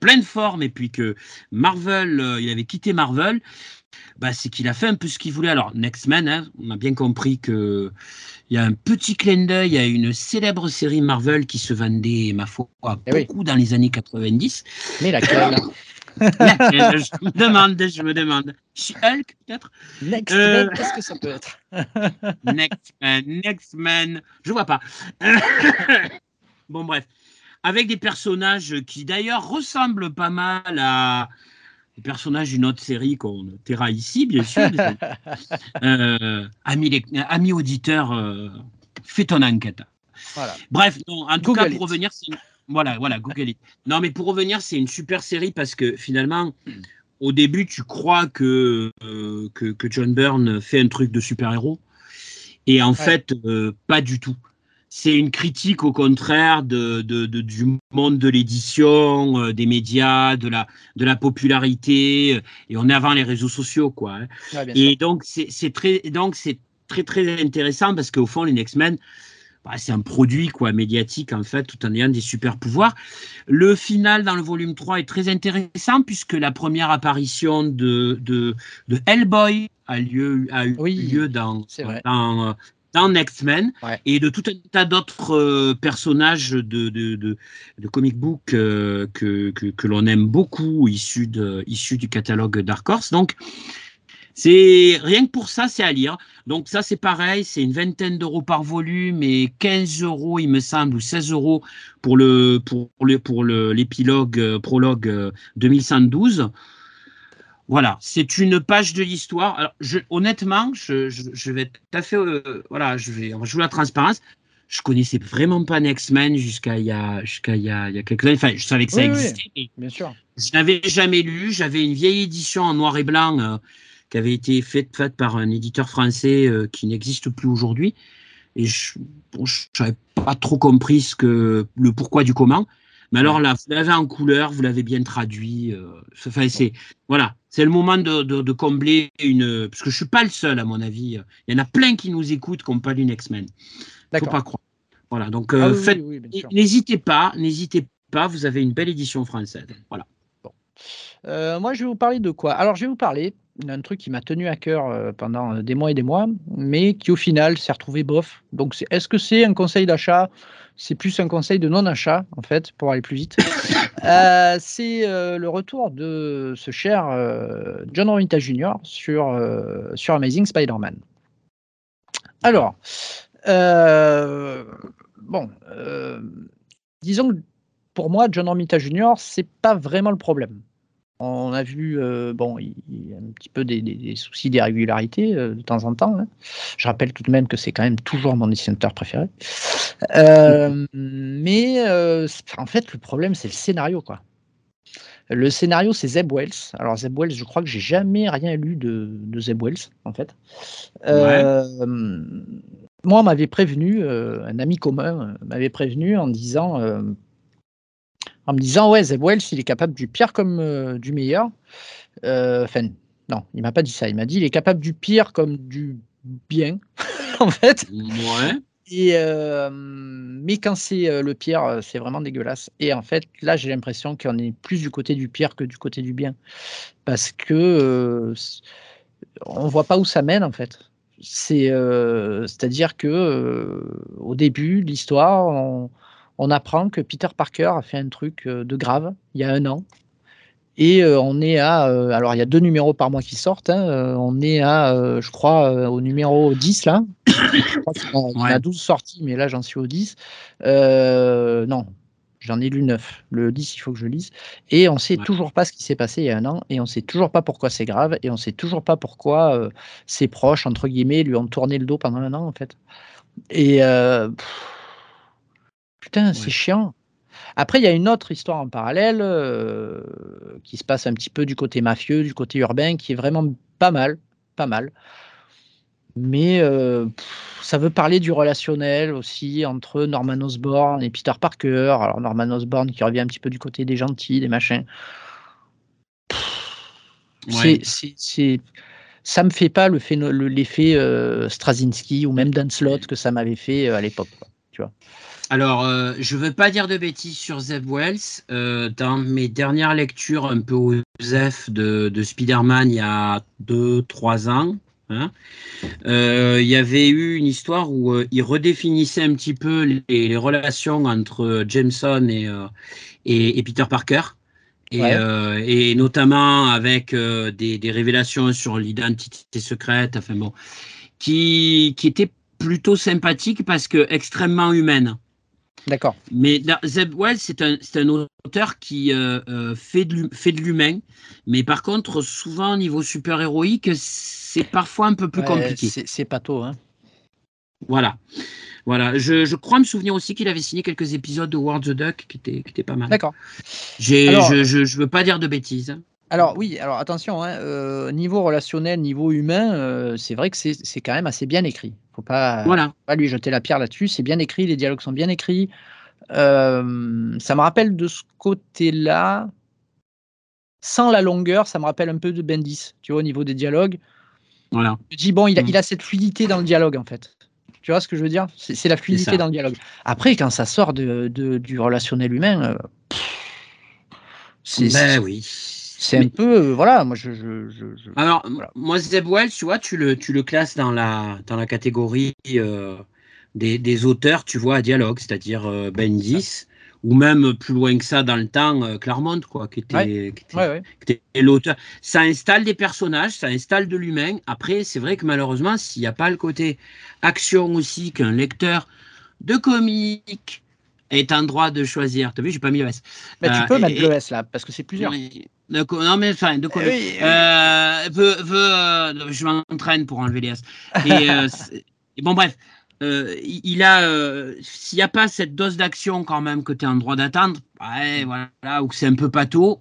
[SPEAKER 2] pleine forme et puis que Marvel, euh, il avait quitté Marvel. Bah, c'est qu'il a fait un peu ce qu'il voulait. Alors, Next Men, hein, on a bien compris que il y a un petit clin d'œil à une célèbre série Marvel qui se vendait, ma foi, eh beaucoup dans les années 90.
[SPEAKER 1] Mais laquelle?
[SPEAKER 2] je me demande, je me demande. Hulk, peut-être?
[SPEAKER 1] Next euh, Man, qu'est-ce que ça peut être?
[SPEAKER 2] Next Man, Next Man, je vois pas. bon, bref. avec des personnages qui d'ailleurs ressemblent pas mal à des personnages d'une autre série qu'on taira ici, bien sûr. euh, amis, amis, auditeurs, euh, fais ton enquête. Voilà. Bref, non, en tout cas, pour revenir, voilà, voilà, Google It. Non, mais pour revenir, c'est une super série parce que finalement, au début, tu crois que, euh, que, que, John Byrne fait un truc de super-héros. Et en fait, euh, pas du tout. C'est une critique au contraire de, de, du monde de l'édition, euh, des médias, de la, de la popularité. Et on est avant les réseaux sociaux, quoi. Hein. et donc, c'est très, donc très, très intéressant parce qu'au fond, les X-Men, bah, c'est un produit quoi médiatique en fait, tout en ayant des super pouvoirs. Le final dans le volume 3 est très intéressant puisque la première apparition de, de, de Hellboy a, lieu, a eu lieu dans, dans, dans X-Men et de tout un tas d'autres euh, personnages de, de, de, de, comic book euh, que, que, que l'on aime beaucoup issus, de, issus du catalogue Dark Horse. Donc, c'est rien que pour ça, c'est à lire. Donc ça, c'est pareil, c'est une vingtaine d'euros par volume et 15 euros, il me semble, ou 16 euros pour le pour le pour l'épilogue euh, prologue 2112. Euh, voilà, c'est une page de l'histoire. Alors, je, honnêtement, je, je, vais tout à fait, euh, voilà, je vais jouer la transparence. Je connaissais vraiment pas X-Men jusqu'à il y a jusqu'à il, y a, il y a quelques années. Enfin, je savais que ça existait, bien sûr. je n'avais jamais lu. J'avais une vieille édition en noir et blanc qui avait été faite, faite par un éditeur français euh, qui n'existe plus aujourd'hui. Et je n'avais pas trop compris ce que, le pourquoi du comment. Mais alors là, vous l'avez en couleur, vous l'avez bien traduit. Euh, enfin, c'est voilà, c'est le moment de, de, combler une. Parce que je suis pas le seul, à mon avis. Il y en a plein qui nous écoutent, qui n'ont pas lu X-Men. Faut pas croire. Voilà, donc euh, ah n'hésitez pas, n'hésitez pas. Vous avez une belle édition française. Voilà.
[SPEAKER 1] Bon. moi, je vais vous parler de quoi? Alors, je vais vous parler un truc qui m'a tenu à cœur euh, pendant euh, des mois et des mois, mais qui au final s'est retrouvé bof. Donc, est-ce que c'est un conseil d'achat? C'est plus un conseil de non-achat, en fait, pour aller plus vite. Euh, c'est le retour de ce cher John Romita Jr. sur, sur Amazing Spider-Man. Alors, bon, disons que pour moi, John Romita Jr., c'est pas vraiment le problème. On a vu, euh, bon, il, y a un petit peu des, soucis d'irrégularité euh, de temps en temps. Hein. Je rappelle tout de même que c'est quand même toujours mon dessinateur préféré. Euh, mais en fait, le problème, c'est le scénario, quoi. Le scénario, c'est Zeb Wells. Alors, Zeb Wells, je crois que j'ai jamais rien lu de, Zeb Wells, en fait. moi, on m'avait prévenu, un ami commun m'avait prévenu en disant en me disant ouais Zeb Wells il est capable du pire comme euh, du meilleur. Euh, enfin non, il m'a pas dit ça. Il m'a dit il est capable du pire comme du bien en fait. Ouais. Et euh, mais quand c'est le pire, c'est vraiment dégueulasse. Et en fait, là, j'ai l'impression qu'on est plus du côté du pire que du côté du bien, parce que on voit pas où ça mène en fait. C'est c'est-à-dire que au début, l'histoire, on, on apprend que Peter Parker a fait un truc euh, de grave il y a un an. Et euh, on est à. Euh, alors, il y a deux numéros par mois qui sortent. Hein, on est à, je crois, au numéro 10 là. je crois qu'il a 12 sorties, mais là, j'en suis au 10. non, j'en ai lu 9. Le 10, il faut que je lise. Et on ne sait toujours pas ce qui s'est passé il y a un an. Et on ne sait toujours pas pourquoi c'est grave. Et on ne sait toujours pas pourquoi ses proches, entre guillemets, lui ont tourné le dos pendant un an, en fait. Et. Putain, c'est chiant. Après, il y a une autre histoire en parallèle euh, qui se passe un petit peu du côté mafieux, du côté urbain, qui est vraiment pas mal, pas mal. Mais euh, ça veut parler du relationnel aussi entre Norman Osborn et Peter Parker. Alors Norman Osborn qui revient un petit peu du côté des gentils, des machins. C'est, ça me fait pas le l'effet euh, Straczynski ou même Dan Slott que ça m'avait fait à l'époque. Tu vois.
[SPEAKER 2] Alors, euh, je ne veux pas dire de bêtises sur Zeb Wells. Euh, dans mes dernières lectures un peu aux de, de Spider-Man il y a 2-3 ans, hein, euh, il y avait eu une histoire où il redéfinissait un petit peu les, relations entre Jameson et, et, Peter Parker. Et, notamment avec des, des, révélations sur l'identité secrète, enfin bon, qui, qui était plutôt sympathique parce que extrêmement humaine.
[SPEAKER 1] D'accord.
[SPEAKER 2] Mais Zeb Wells, c'est un, un, auteur qui euh, euh, fait de l'humain, mais par contre, souvent au niveau super-héroïque, c'est parfois un peu plus compliqué.
[SPEAKER 1] C'est pas tôt, hein.
[SPEAKER 2] Voilà. Voilà, je, je, crois me souvenir aussi qu'il avait signé quelques épisodes de World the Duck qui étaient, qui étaient pas mal.
[SPEAKER 1] D'accord.
[SPEAKER 2] Je, je veux pas dire de bêtises.
[SPEAKER 1] Alors oui, alors attention, hein, euh, niveau relationnel, niveau humain, euh, c'est vrai que c'est quand même assez bien écrit. Faut pas,
[SPEAKER 2] voilà.
[SPEAKER 1] pas lui jeter la pierre là-dessus. C'est bien écrit, les dialogues sont bien écrits. Euh, ça me rappelle de ce côté-là, sans la longueur, ça me rappelle un peu de Bendis, tu vois, au niveau des dialogues.
[SPEAKER 2] Voilà.
[SPEAKER 1] Je dis bon, il a,
[SPEAKER 2] Mm.
[SPEAKER 1] il a cette fluidité dans le dialogue en fait. Tu vois ce que je veux dire? C'est la fluidité dans le dialogue. Après, quand ça sort de, de- du relationnel humain, c'est
[SPEAKER 2] Ben oui.
[SPEAKER 1] C'est un peu, euh, voilà, moi je, je, je- je-
[SPEAKER 2] Alors,
[SPEAKER 1] Voilà.
[SPEAKER 2] moi, Zeb Wells, tu vois, tu le, tu le classes dans la, dans la catégorie euh, des, des auteurs, tu vois, à dialogue, c'est-à-dire euh, Bendis, ou même plus loin que ça dans le temps, euh, Claremont, quoi, qui était, qui était-
[SPEAKER 1] ouais, ouais.
[SPEAKER 2] qui était l'auteur. Ça installe des personnages, ça installe de l'humain. Après, c'est vrai que malheureusement, s'il n'y a pas le côté action aussi qu'un lecteur de comics est en droit de choisir. T'as vu, j'ai pas mis le S.
[SPEAKER 1] Bah, tu
[SPEAKER 2] Euh,
[SPEAKER 1] peux
[SPEAKER 2] et-
[SPEAKER 1] mettre
[SPEAKER 2] et-
[SPEAKER 1] le S là, parce que c'est plusieurs.
[SPEAKER 2] oui. De co- non, mais enfin, de.
[SPEAKER 1] Oui, oui.
[SPEAKER 2] Euh, veut, veut, euh, je m'entraîne pour enlever les S. Et, euh, c'est- et bon, bref, il a, s'il n'y a pas cette dose d'action quand même que tu es en droit d'attendre, ouais, voilà, ou que c'est un peu pato,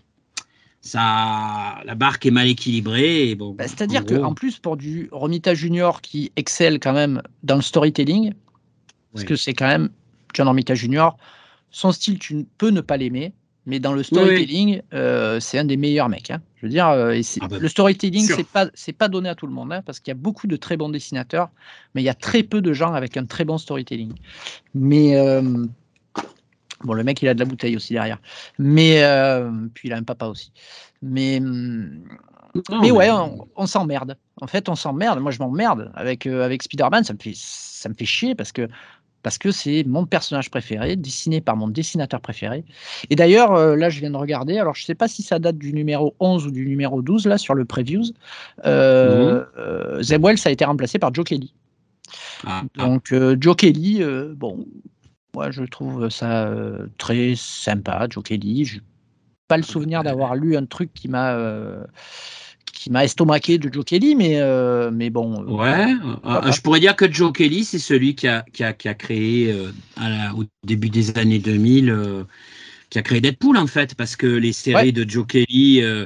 [SPEAKER 2] ça, la barque est mal équilibrée. Et bon,
[SPEAKER 1] Bah, C'est-à-dire
[SPEAKER 2] en gros,
[SPEAKER 1] qu'en plus, pour du Romita Junior qui excelle quand même dans le storytelling, parce
[SPEAKER 2] Oui.
[SPEAKER 1] que c'est quand même John Romita Junior, son style, tu peux ne pas l'aimer, mais dans le storytelling, euh, c'est un des meilleurs mecs. hein. Je veux dire, euh, et
[SPEAKER 2] Ah bah,
[SPEAKER 1] le storytelling, c'est pas c'est pas donné à tout le monde, hein, parce qu'il y a beaucoup de très bons dessinateurs, mais il y a très peu de gens avec un très bon storytelling. Mais euh, bon, le mec, il a de la bouteille aussi derrière. Mais puis il a un papa aussi. Mais
[SPEAKER 2] non,
[SPEAKER 1] mais ouais, on, on s'emmerde. En fait, on s'emmerde. Moi, je m'emmerde avec avec Spider-Man. Ça me fait ça me fait chier parce que parce que c'est mon personnage préféré, dessiné par mon dessinateur préféré. Et d'ailleurs, euh, là, je viens de regarder. Alors, je sais pas si ça date du numéro 11 ou du numéro 12 là sur le previews. Euh, euh, Zeb Wells a été remplacé par Joe Kelly.
[SPEAKER 2] Ah, ah.
[SPEAKER 1] Donc, euh, Joe Kelly, bon, moi, je trouve ça très sympa, Joe Kelly. Je pas le souvenir d'avoir lu un truc qui m'a qui m'a estomaqué de Joe Kelly, mais, euh, mais bon. euh,
[SPEAKER 2] Ouais, euh, je pourrais dire que Joe Kelly, c'est celui qui a, qui a, qui a créé euh, à la- au début des années 2000, euh, qui a créé Deadpool en fait, parce que les séries
[SPEAKER 1] Ouais.
[SPEAKER 2] de Joe Kelly, euh,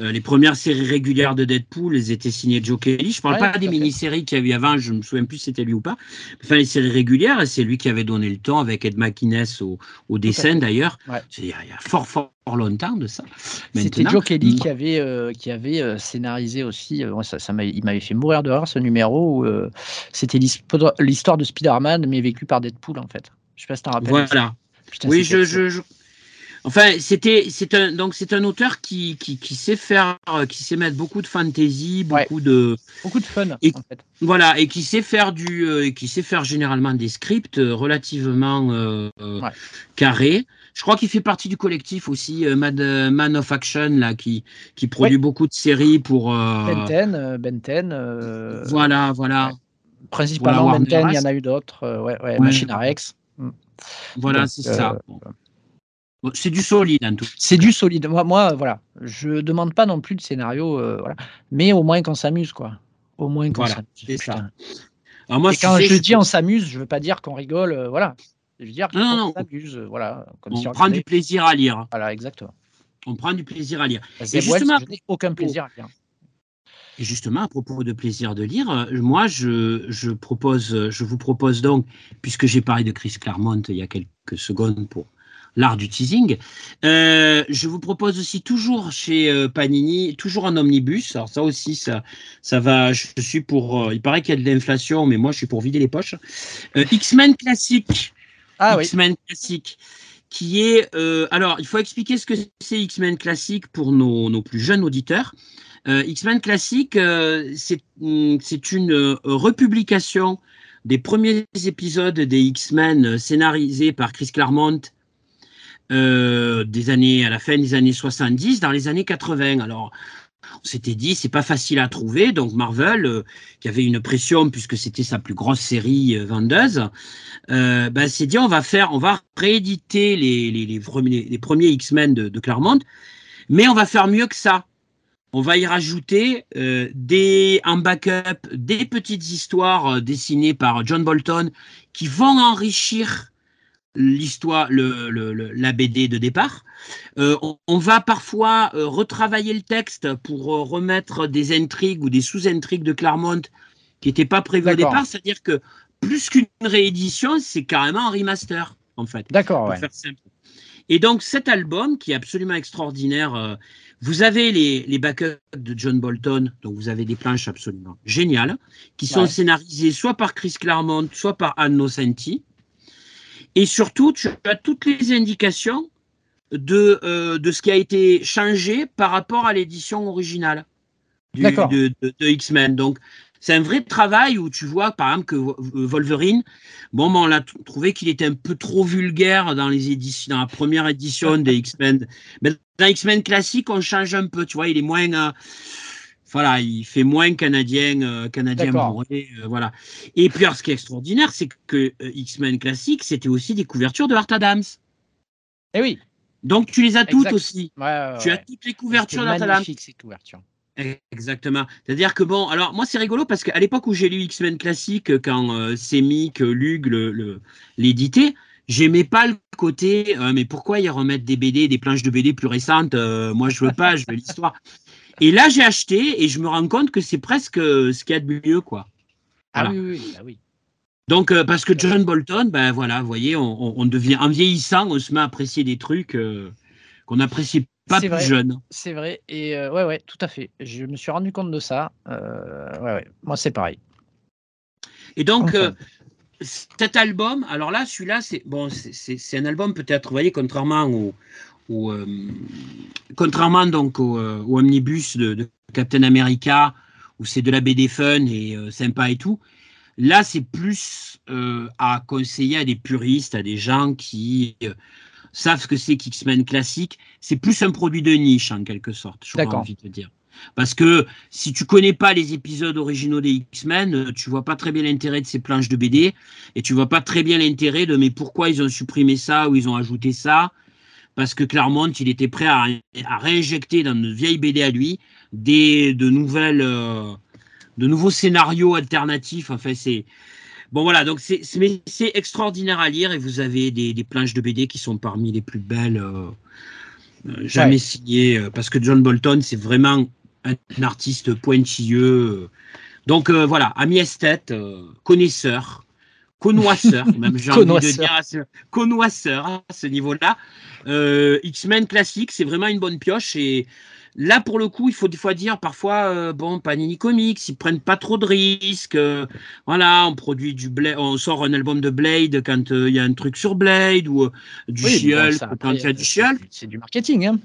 [SPEAKER 2] euh, les premières séries régulières de Deadpool, elles étaient signées Joe Kelly. Je parle
[SPEAKER 1] Ouais,
[SPEAKER 2] pas des mini-séries qu'il y a eu avant, je me souviens plus si c'était lui ou pas. Enfin, les séries régulières, c'est lui qui avait donné le temps avec Ed McInnes au, au dessin d'ailleurs.
[SPEAKER 1] Ouais.
[SPEAKER 2] C'est Il y a il y a fort, fort longtemps de ça.
[SPEAKER 1] C'était Joe Kelly
[SPEAKER 2] mm.
[SPEAKER 1] qui avait, euh, qui avait euh, scénarisé aussi. euh, ça, ça il m'avait fait mourir de rire ce numéro où c'était l'histoire de Spider-Man, mais vécu par Deadpool en fait. Je sais pas si t'en rappelles.
[SPEAKER 2] Voilà.
[SPEAKER 1] Putain,
[SPEAKER 2] oui, je- Enfin, c'était, c'est un, donc c'est un auteur qui, qui, qui sait faire, euh, qui sait mettre beaucoup de
[SPEAKER 1] Ouais.
[SPEAKER 2] beaucoup de,
[SPEAKER 1] Beaucoup de fun
[SPEAKER 2] Et-
[SPEAKER 1] en fait.
[SPEAKER 2] voilà, et qui sait faire du, euh, qui sait faire généralement des scripts euh, relativement euh,
[SPEAKER 1] Ouais.
[SPEAKER 2] carrés. Je crois qu'il fait partie du collectif aussi, euh, Mad- Man of Action, là, qui, qui produit beaucoup de séries pour. euh,
[SPEAKER 1] Ben 10, euh, Ben 10, euh,
[SPEAKER 2] voilà, voilà,
[SPEAKER 1] principalement
[SPEAKER 2] Voilà,
[SPEAKER 1] Ben 10, il y en a eu d'autres. ouais. Machine Rex.
[SPEAKER 2] voilà,
[SPEAKER 1] Donc,
[SPEAKER 2] c'est ça. Bon. C'est du solide en tout.
[SPEAKER 1] C'est du solide. Moi, moi, voilà, je demande pas non plus de scénario, euh, voilà. mais au moins qu'on s'amuse, quoi. Au moins qu'on
[SPEAKER 2] Voilà,
[SPEAKER 1] s'amuse.
[SPEAKER 2] ça. Alors moi,
[SPEAKER 1] Et quand je dis on s'amuse, je veux pas dire qu'on rigole, euh, voilà. Je veux dire qu'on s'amuse, euh, voilà. Comme
[SPEAKER 2] on
[SPEAKER 1] si on
[SPEAKER 2] prend du plaisir à lire.
[SPEAKER 1] Voilà, exactement.
[SPEAKER 2] On prend du plaisir à lire.
[SPEAKER 1] Zeb Wells,
[SPEAKER 2] justement-
[SPEAKER 1] je n'ai aucun plaisir à lire.
[SPEAKER 2] Et justement, à propos de plaisir de lire, euh, moi, je, je propose, je vous propose donc, puisque j'ai parlé de Chris Claremont il y a quelques secondes pour l'art du teasing, euh, je vous propose aussi toujours chez euh, Panini, toujours en omnibus. Alors ça aussi, ça, ça va. Je suis pour. euh, il paraît qu'il y a de l'inflation, mais moi, je suis pour vider les poches. Euh, X-Men classique.
[SPEAKER 1] Ah oui,
[SPEAKER 2] X-Men classique, qui est... euh, alors, il faut expliquer ce que c'est X-Men classique pour nos, nos plus jeunes auditeurs. X-Men classique, c'est hum, c'est une republication des premiers épisodes des X-Men scénarisés par Chris Claremont euh, des années, à la fin des années 70, dans les années 80. Alors, on s'était dit c'est pas facile à trouver, donc Marvel, euh, qui avait une pression puisque c'était sa plus grosse série euh, vendeuse, ben, s'est dit on va faire, on va rééditer les, les, premiers, X-Men de, de, Claremont, mais on va faire mieux que ça. On va y rajouter des, en backup des petites histoires dessinées par John Bolton qui vont enrichir l'histoire, le, le, la BD de départ. Euh, on, on, va parfois euh, retravailler le texte pour euh, remettre des intrigues ou des sous-intrigues de Claremont qui n'étaient pas prévues au départ. C'est-à-dire que plus qu'une réédition, c'est carrément un remaster, en fait.
[SPEAKER 1] D'accord, ouais.
[SPEAKER 2] Et donc cet album, qui est absolument extraordinaire, vous avez les, les, backups de John Bolton, donc vous avez des planches absolument géniales, qui sont ouais. scénarisées soit par Chris Claremont, soit par Anne Nocenti. Et surtout, tu as toutes les indications de, euh, de ce qui a été changé par rapport à l'édition originale du, de, de, de X-Men. Donc, c'est un vrai travail où tu vois, par exemple, que Wolverine, bon, ben, on l'a trouvé qu'il était un peu trop vulgaire dans les éditions, dans la première édition des X-Men. Mais dans X-Men classique, on change un peu, tu vois, il est moins. Euh, voilà, il fait moins canadien, euh, canadien bourré, euh, voilà. Et puis, alors, ce qui est extraordinaire, c'est que euh, X-Men classique, c'était aussi des couvertures de Art Adams.
[SPEAKER 1] Eh oui.
[SPEAKER 2] Donc, tu les as toutes exact. aussi.
[SPEAKER 1] Ouais, ouais,
[SPEAKER 2] tu as toutes les couvertures d'Art Adams.
[SPEAKER 1] ces couvertures.
[SPEAKER 2] Exactement. C'est-à-dire que bon, alors moi c'est rigolo parce qu'à l'époque où j'ai lu X-Men classique, quand Semic, Lug l'éditaient, le, j'aimais pas le côté, mais pourquoi ils remettent des BD, des planches de BD plus récentes Moi je veux pas, je veux l'histoire. Et là j'ai acheté et je me rends compte que c'est presque ce qu'il y a de mieux, quoi.
[SPEAKER 1] Voilà. Ah oui, oui, bah oui.
[SPEAKER 2] Donc, euh, parce que John Bolton, ben voilà, vous voyez, on, on, devient, en vieillissant, on se met à apprécier des trucs qu'on n'apprécie pas plus
[SPEAKER 1] vrai,
[SPEAKER 2] jeune.
[SPEAKER 1] C'est vrai. Et euh, ouais, ouais, tout à fait. Je me suis rendu compte de ça. Euh, ouais, ouais. Moi, c'est pareil.
[SPEAKER 2] Et donc, enfin. euh, cet album, alors là, celui-là, c'est bon, c'est un album peut-être, vous voyez, contrairement au, au euh, contrairement donc au, euh, au omnibus de, de, Captain America, où c'est de la BD fun et euh, sympa et tout. Là, c'est plus à conseiller à des puristes, à des gens qui savent ce que c'est qu'X-Men classique, c'est plus un produit de niche en quelque sorte, j'aurais envie de dire. Parce que si tu connais pas les épisodes originaux des X-Men, tu vois pas très bien l'intérêt de ces planches de BD et tu vois pas très bien l'intérêt de mais pourquoi ils ont supprimé ça ou ils ont ajouté ça? Parce que Claremont, il était prêt à, à réinjecter dans une vieille BD à lui des, de nouvelles, euh, de nouveaux scénarios alternatifs. Enfin, c'est, Bon voilà, donc c'est extraordinaire à lire et vous avez des, des, planches de BD qui sont parmi les plus belles euh, euh, jamais ouais. signées euh, parce que John Bolton c'est vraiment un, un, artiste pointilleux. Donc euh, voilà, ami esthète, connaisseur, connoisseur, même j'ai envie de dire à ce, connoisseur à ce niveau-là. X-Men classique, c'est vraiment une bonne pioche et Là, pour le coup, il faut des fois dire, parfois, euh, bon, Panini Comics, ils prennent pas trop de risques. Euh, voilà, on produit du Blade, on sort un album de Blade quand il euh, y a un truc sur Blade ou du oui, Shield bon, quand il y a du Shield.
[SPEAKER 1] C'est du marketing, hein.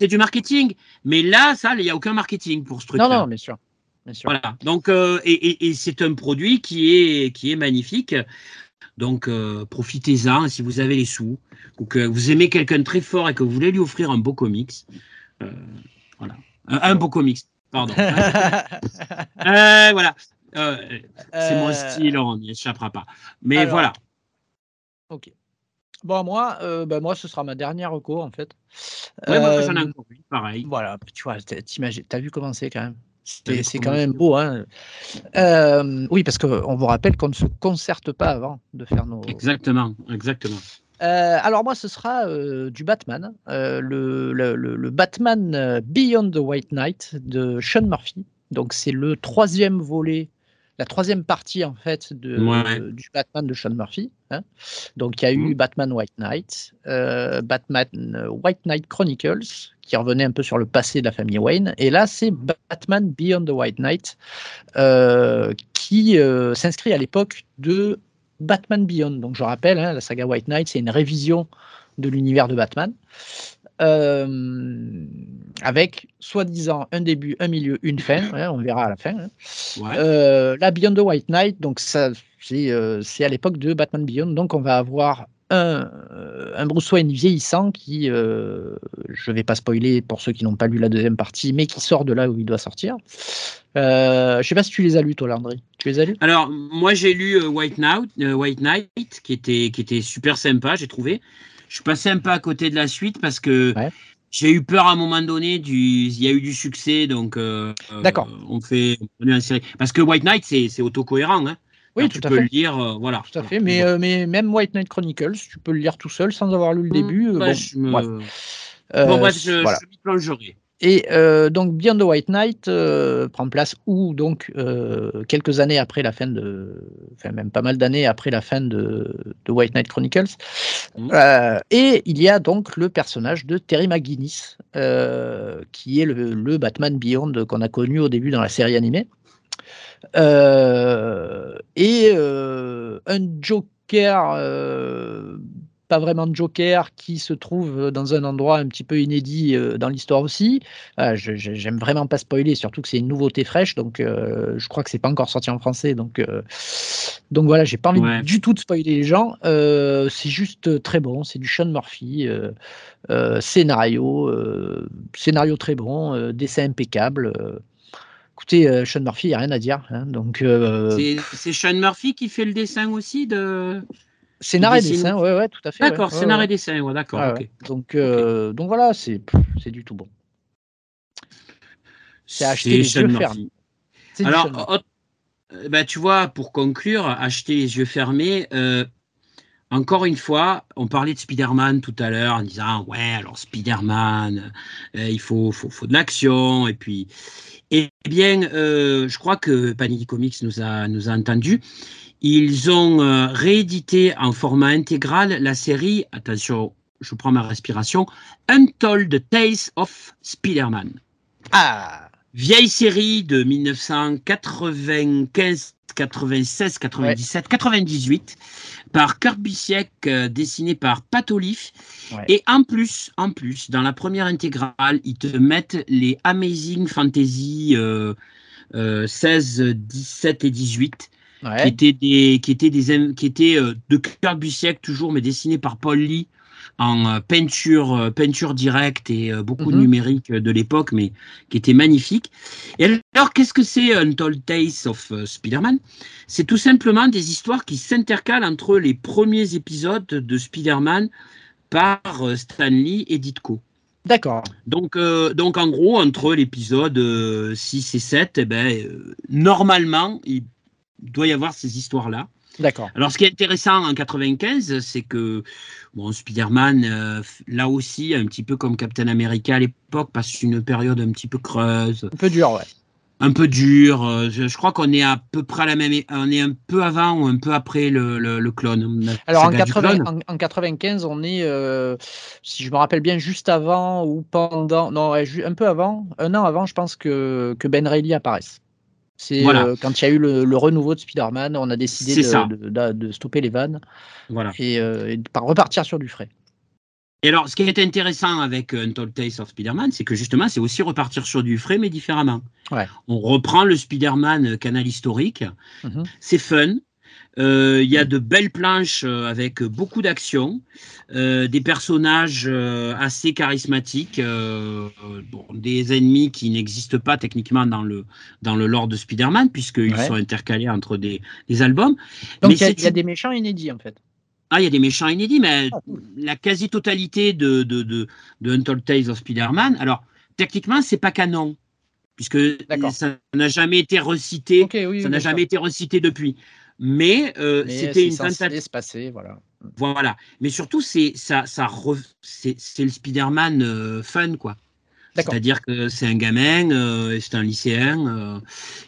[SPEAKER 2] C'est du marketing. Mais là, ça, il n'y a aucun marketing pour ce truc. -là.
[SPEAKER 1] Non, non, bien sûr. Bien sûr.
[SPEAKER 2] Voilà. Donc, et, et, et c'est un produit qui est, qui est magnifique. Donc, euh, profitez-en si vous avez les sous ou que vous aimez quelqu'un très fort et que vous voulez lui offrir un beau comics. Euh, voilà. Un, un, beau comics, pardon. euh, voilà. Euh, c'est mon style, on n'y échappera pas. Mais Alors, voilà.
[SPEAKER 1] Ok. Bon, moi, euh, bah, moi, ce sera ma dernière recours, en fait.
[SPEAKER 2] Ouais, moi, j'en ai encore une, pareil.
[SPEAKER 1] Voilà, tu vois, t'as vu comment c'est quand même c'est quand même beau. Hein euh, oui, parce qu'on vous rappelle qu'on ne se concerte pas avant de faire nos.
[SPEAKER 2] Exactement, exactement.
[SPEAKER 1] Euh, alors moi, ce sera euh, du Batman, le, le, le, Batman Beyond the White Knight de Sean Murphy. Donc c'est le troisième volet, la troisième partie en fait de, ouais. du Batman de Sean Murphy. Hein. Donc il y a eu mmh. Batman White Knight, Batman White Knight Chronicles, qui revenait un peu sur le passé de la famille Wayne. Et là, c'est Batman Beyond the White Knight, qui s'inscrit à l'époque de Batman Beyond. Donc je rappelle, hein, la saga White Knight, c'est une révision de l'univers de Batman. Euh, avec soi-disant un début, un milieu, une fin, hein, on verra à la fin. Hein. Ouais. Euh, la Beyond the White Knight, donc ça, c'est, euh, à l'époque de Batman Beyond, donc on va avoir un, un Bruce Wayne vieillissant qui, je ne vais pas spoiler pour ceux qui n'ont pas lu la deuxième partie, mais qui sort de là où il doit sortir. je ne sais pas si tu les as lus, toi, Landry. Tu les as lus?
[SPEAKER 2] Alors, moi, j'ai lu White Knight, White Knight qui, était, qui était super sympa, j'ai trouvé. Je suis passé un peu à côté de la suite parce que j'ai eu peur à un moment donné. Du, il y a eu du succès, donc
[SPEAKER 1] D'accord.
[SPEAKER 2] on fait une série. Parce que White Knight, c'est autocohérent. Hein.
[SPEAKER 1] Oui,
[SPEAKER 2] tu
[SPEAKER 1] tout à
[SPEAKER 2] peux
[SPEAKER 1] fait.
[SPEAKER 2] le lire, euh, voilà.
[SPEAKER 1] Tout à fait. Mais, euh, mais même White Knight Chronicles, tu peux le lire tout seul sans avoir lu le début. euh,
[SPEAKER 2] Bah,
[SPEAKER 1] bon,
[SPEAKER 2] je me-
[SPEAKER 1] bref.
[SPEAKER 2] Bon,
[SPEAKER 1] Euh,
[SPEAKER 2] bref, je,
[SPEAKER 1] voilà.
[SPEAKER 2] je m'y plongerai.
[SPEAKER 1] Et euh, donc Beyond the White Knight euh, prend place où donc euh, quelques années après la fin de, enfin même pas mal d'années après la fin de, de White Knight Chronicles. Euh, et il y a donc le personnage de Terry McGuinness qui est le, le Batman Beyond qu'on a connu au début dans la série animée. Et un Joker, pas vraiment de Joker, qui se trouve dans un endroit un petit peu inédit euh, dans l'histoire aussi. Je- J'aime vraiment pas spoiler, surtout que c'est une nouveauté fraîche, donc euh, je crois que c'est pas encore sorti en français, donc euh, donc voilà, j'ai pas envie
[SPEAKER 2] Ouais.
[SPEAKER 1] du tout de spoiler les gens. Euh, c'est juste très bon, c'est du Sean Murphy, euh, euh, scénario, euh, scénario très bon, euh, dessin impeccable. euh. Écoutez, euh, Sean Murphy, il n'y a rien à dire. hein, donc, euh,
[SPEAKER 2] C'est Sean Murphy qui fait le dessin aussi de.
[SPEAKER 1] Scénario et dessin, ouais, ouais, tout à fait.
[SPEAKER 2] D'accord,
[SPEAKER 1] ouais, ouais.
[SPEAKER 2] et dessin, ouais, d'accord.
[SPEAKER 1] Donc, euh, donc voilà, c'est du tout bon. C'est acheter les yeux fermés.
[SPEAKER 2] Alors, autre- euh, bah, tu vois, pour conclure, acheter les yeux fermés, euh, encore une fois, on parlait de Spider-Man tout à l'heure en disant Ouais, alors Spider-Man, euh, il faut, faut, faut de l'action. Et puis, eh bien, je crois que Panini Comics nous a, nous a entendu. Ils ont euh, réédité en format intégral la série, attention, je prends ma respiration, Untold Tales of Spider-Man
[SPEAKER 1] Ah,
[SPEAKER 2] vieille série de 1995, 96, 97, 98 par Kurt Busiek, euh, dessiné par Pat Olive.
[SPEAKER 1] Ouais.
[SPEAKER 2] Et en plus, en plus, dans la première intégrale, ils te mettent les Amazing Fantasy euh, euh, 16, 17 et 18 qui étaient des qui étaient des qui étaient euh, de Kurt Busiek toujours mais dessinés par Paul Lee en euh, peinture euh, peinture directe et beaucoup de
[SPEAKER 1] Mhm.
[SPEAKER 2] numérique de l'époque mais qui était magnifique. Et alors qu'est-ce que c'est Untold Tales of Spider-Man? C'est tout simplement des histoires qui s'intercalent entre les premiers épisodes de Spider-Man par Stan Lee et Ditko.
[SPEAKER 1] D'accord.
[SPEAKER 2] Donc, euh, donc en gros, entre l'épisode euh, 6 et 7, eh ben, normalement, il doit y avoir ces histoires-là.
[SPEAKER 1] D'accord.
[SPEAKER 2] Alors, ce qui est intéressant en 95, c'est que bon, Spider-Man, euh, là aussi, un petit peu comme Captain America à l'époque, passe une période un petit peu creuse,
[SPEAKER 1] Un peu dur, ouais.
[SPEAKER 2] un peu dure. Euh, Je, je crois qu'on est à peu près à la même, on est un peu avant ou un peu après le, le, le clone.
[SPEAKER 1] Alors en,
[SPEAKER 2] saga du
[SPEAKER 1] 80
[SPEAKER 2] clone.
[SPEAKER 1] en, en 95, on est, euh, si je me rappelle bien, juste avant ou pendant, non, un peu avant, un an avant, je pense que, que Ben Reilly apparaisse. C'est
[SPEAKER 2] Voilà.
[SPEAKER 1] euh, quand il y a eu le, le renouveau de Spider-Man, on a décidé de,
[SPEAKER 2] ça.
[SPEAKER 1] de- de- de stopper les vannes
[SPEAKER 2] Voilà.
[SPEAKER 1] et, euh, et de par- repartir sur du frais.
[SPEAKER 2] Et alors, ce qui est intéressant avec euh, Untold Tales of Spider-Man, c'est que justement, c'est aussi repartir sur du frais, mais différemment.
[SPEAKER 1] Ouais.
[SPEAKER 2] On reprend le Spider-Man canal historique.
[SPEAKER 1] Mhm.
[SPEAKER 2] C'est fun. Euh, Il y a de belles planches euh, avec beaucoup d'action, euh, des personnages assez charismatiques, bon, des ennemis qui n'existent pas techniquement dans le, dans le lore de Spider-Man, puisqu'ils
[SPEAKER 1] Ouais.
[SPEAKER 2] sont intercalés entre des, des albums.
[SPEAKER 1] Donc il y a- y, des méchants inédits en fait.
[SPEAKER 2] ah, il y a des méchants inédits, mais
[SPEAKER 1] Ah,
[SPEAKER 2] la quasi-totalité de, de, de, de Untold Tales of Spider-Man, alors, techniquement, c'est pas canon, puisque ça n'a jamais été recité,
[SPEAKER 1] Ok, oui,
[SPEAKER 2] ça n'a jamais été recité depuis. Mais, euh,
[SPEAKER 1] Mais
[SPEAKER 2] c'était une tentative.
[SPEAKER 1] se passer, voilà.
[SPEAKER 2] Voilà. Mais surtout, c'est ça, ça re- c'est le Spider-Man euh, fun, quoi. C'est-à-dire que c'est un gamin, euh, c'est un lycéen, euh,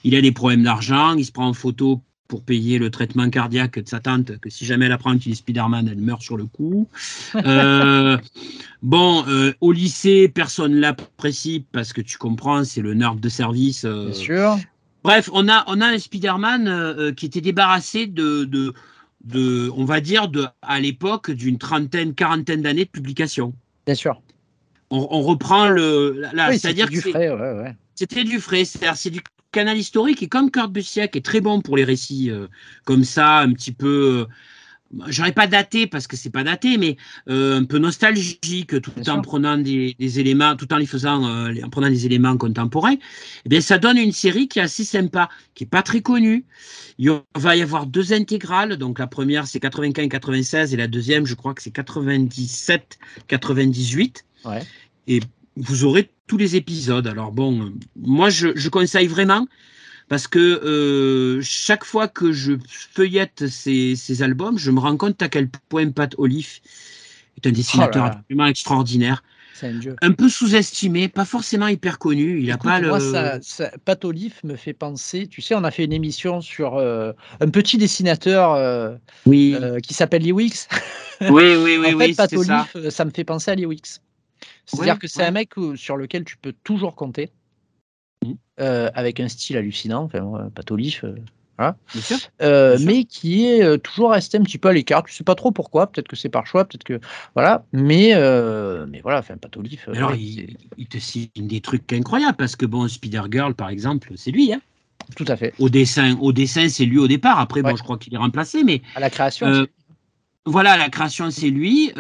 [SPEAKER 2] il a des problèmes d'argent, il se prend en photo pour payer le traitement cardiaque de sa tante, que si jamais elle apprend qu'il est Spider-Man, elle meurt sur le coup. Euh, bon, euh, au lycée, personne l'apprécie parce que tu comprends, c'est le nerd de service. euh,
[SPEAKER 1] Bien sûr.
[SPEAKER 2] Bref, on a, on a un Spider-Man euh, euh, qui était débarrassé de, de, de, on va dire, de, à l'époque, d'une trentaine, quarantaine d'années de publication.
[SPEAKER 1] Bien sûr.
[SPEAKER 2] On, on reprend le.
[SPEAKER 1] oui,
[SPEAKER 2] c'est-à-dire
[SPEAKER 1] c'était du frais, ouais, ouais.
[SPEAKER 2] c'était du frais, c'est-à-dire c'est du canal historique et comme Kurt Busiek est très bon pour les récits euh, comme ça, un petit peu, euh, j'aurais pas daté parce que c'est pas daté, mais euh, un peu nostalgique, tout en prenant des, éléments, tout en les faisant, euh, en prenant des éléments contemporains. Eh bien, ça donne une série qui est assez sympa, qui est pas très connue. Il va y avoir deux intégrales, donc la première c'est 95-96 et la deuxième, je crois que c'est 97-98. Ouais. Et vous aurez tous les épisodes. Alors bon, moi je, je conseille vraiment parce que euh, chaque fois que je feuillette ces, albums, je me rends compte à quel point Pat Olive est un dessinateur oh absolument extraordinaire. Un, un, peu sous-estimé, pas forcément hyper connu. Il a pas
[SPEAKER 1] moi, le. Ça, Pat Olive me fait penser. Tu sais, on a fait une émission sur euh, un petit dessinateur euh, oui. qui s'appelle Lee Wicks.
[SPEAKER 2] Oui, oui, oui. en fait,
[SPEAKER 1] Pat Olive, ça. me fait penser à Lee Wicks. C'est-à-dire que c'est un mec sur lequel tu peux toujours compter. Euh, avec un style hallucinant, enfin, euh, voilà. Euh, mais qui est toujours resté un petit peu à l'écart. Tu sais pas trop pourquoi, peut-être que c'est par choix, peut-être que. Voilà, mais, mais voilà, enfin, patholif.
[SPEAKER 2] Alors, il, te signe des trucs incroyables, parce que bon, Spider-Girl, par exemple, c'est lui, hein.
[SPEAKER 1] Tout à fait.
[SPEAKER 2] Au dessin, au dessin c'est lui au départ. Après, bon, je crois qu'il est remplacé, mais.
[SPEAKER 1] À la création.
[SPEAKER 2] voilà, la création, c'est lui.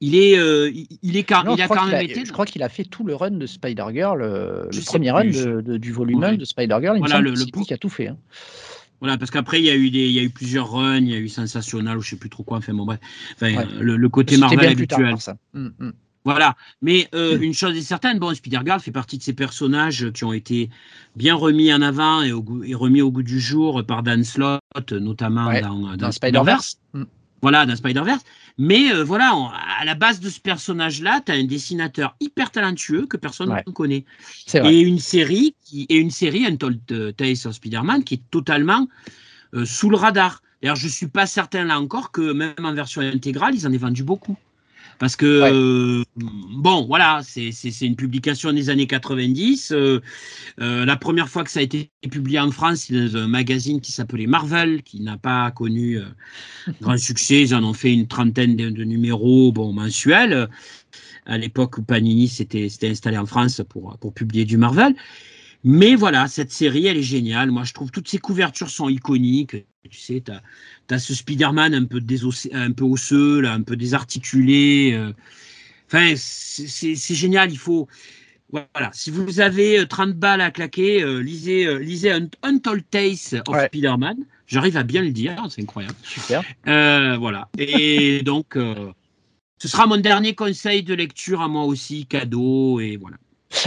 [SPEAKER 2] Il est, euh, il, est car, il a quand même été.
[SPEAKER 1] Je crois qu'il a fait tout le run de Spider Girl, euh, le premier run du volume 1 de Spider Girl. Il voilà, me le, le qui a tout fait. Hein.
[SPEAKER 2] Voilà, parce qu'après il y a eu des, il y a eu plusieurs runs, il y a eu Sensational ou je sais plus trop quoi. Enfin bon bref, enfin, le, côté Marvel habituel. ça. Hum, hum. Voilà, mais euh, hum. une chose est certaine, bon, Spider-Girl fait partie de ces personnages qui ont été bien remis en avant et, remis au goût du jour par Dan Slott, notamment dans, dans, Spider-Verse. Voilà, dans Spider-Verse. Mais euh, voilà, à la base de ce personnage-là, tu as un dessinateur hyper talentueux que personne ne connaît. Et une série, qui, et une série, Untold euh, Tales of Spider-Man, qui est totalement euh, sous le radar. D'ailleurs, je ne suis pas certain là encore que même en version intégrale, ils en aient vendu beaucoup. Parce que, euh, bon, voilà, c'est une publication des années 90. Euh, euh, la première fois que ça a été publié en France, c'est dans un magazine qui s'appelait Marvel, qui n'a pas connu grand succès. Ils en ont fait une trentaine de, numéros bon, mensuels. À l'époque où Panini s'était installé en France pour, pour publier du Marvel. Mais voilà, cette série, elle est géniale. Moi, je trouve toutes ces couvertures sont iconiques. Tu sais, tu as, ce Spider-Man un peu, un peu osseux, là, un peu désarticulé. Euh. Enfin, c'est génial. Il faut. Voilà, si vous avez 30 euh, balles à claquer, euh, lisez, lisez Untold Tales of Spider-Man. J'arrive à bien le dire, c'est incroyable.
[SPEAKER 1] Super.
[SPEAKER 2] voilà. Et donc, ce sera mon dernier conseil de lecture à moi aussi, cadeau, et voilà.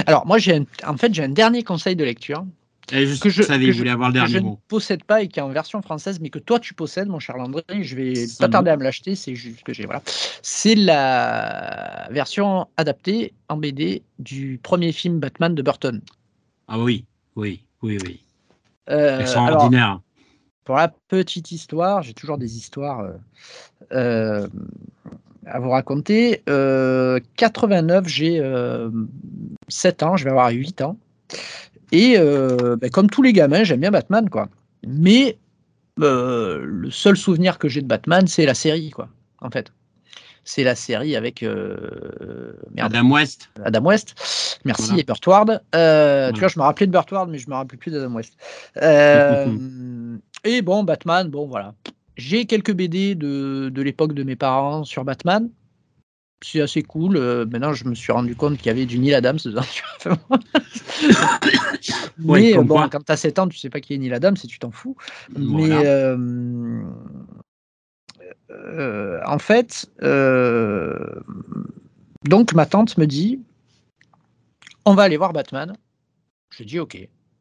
[SPEAKER 1] Alors, moi, j'ai en fait, j'ai un dernier conseil de lecture.
[SPEAKER 2] Eh, que je, savais, je, avoir le dernier
[SPEAKER 1] je ne possède pas et qui est en version française, mais que toi tu possèdes, mon cher Landry. Je vais pas tarder à me l'acheter, c'est juste que j'ai. Voilà. C'est la version adaptée en BD du premier film Batman de Burton.
[SPEAKER 2] Ah oui, oui, oui, oui. Euh, Extraordinaire.
[SPEAKER 1] pour la petite histoire, j'ai toujours des histoires. Euh, euh à vous raconter. 89, euh, j'ai 7 euh, ans, je vais avoir 8 ans. Et euh, ben, comme tous les gamins, j'aime bien Batman, quoi. Mais le seul souvenir que j'ai de Batman, c'est la série, quoi, en fait. C'est la série avec
[SPEAKER 2] Adam West.
[SPEAKER 1] Adam West. Merci, et Burt Ward. Tu vois, je me rappelais de Burt Ward, mais je me rappelais plus d'Adam West. et bon, Batman, bon, voilà. J'ai quelques BD de, de l'époque de mes parents sur Batman. C'est assez cool. Euh, maintenant, je me suis rendu compte qu'il y avait du Neil Adams dedans. Mais bon, quand tu as 7 ans, tu sais pas qui est Neil Adams et tu t'en fous. Mais euh, euh, en fait, donc ma tante me dit on va aller voir Batman. Je dis ok.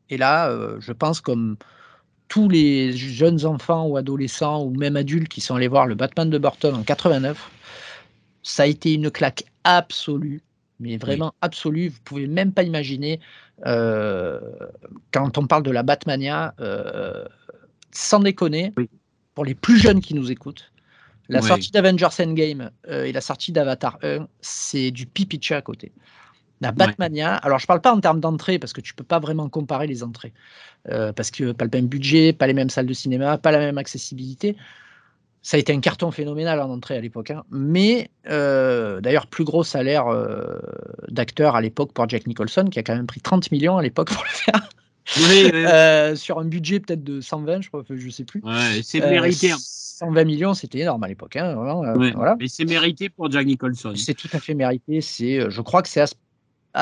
[SPEAKER 1] Et là, je pense comme tous les jeunes enfants ou adolescents ou même adultes qui sont allés voir le Batman de Burton en 89, ça a été une claque absolue, mais vraiment absolue. Vous pouvez même pas imaginer euh, quand on parle de la Batmania, euh, sans déconner, pour les plus jeunes qui nous écoutent. La sortie d'Avengers Endgame euh, et la sortie d'Avatar 1, c'est du pipi à côté. La Batmania, alors je parle pas en termes d'entrée parce que tu peux pas vraiment comparer les entrées. Euh, parce que pas le même budget, pas les mêmes salles de cinéma, pas la même accessibilité. Ça a été un carton phénoménal en entrée à l'époque. Hein. Mais euh, d'ailleurs, plus gros salaire euh, d'acteur à l'époque pour Jack Nicholson, qui a quand même pris 30 millions à l'époque pour le faire. sur un budget peut-être de 120, je crois, je sais plus.
[SPEAKER 2] c'est mérité.
[SPEAKER 1] 120 millions, c'était énorme à l'époque. Hein, voilà.
[SPEAKER 2] Mais c'est mérité pour Jack Nicholson.
[SPEAKER 1] C'est tout à fait mérité. C'est, je crois que c'est à,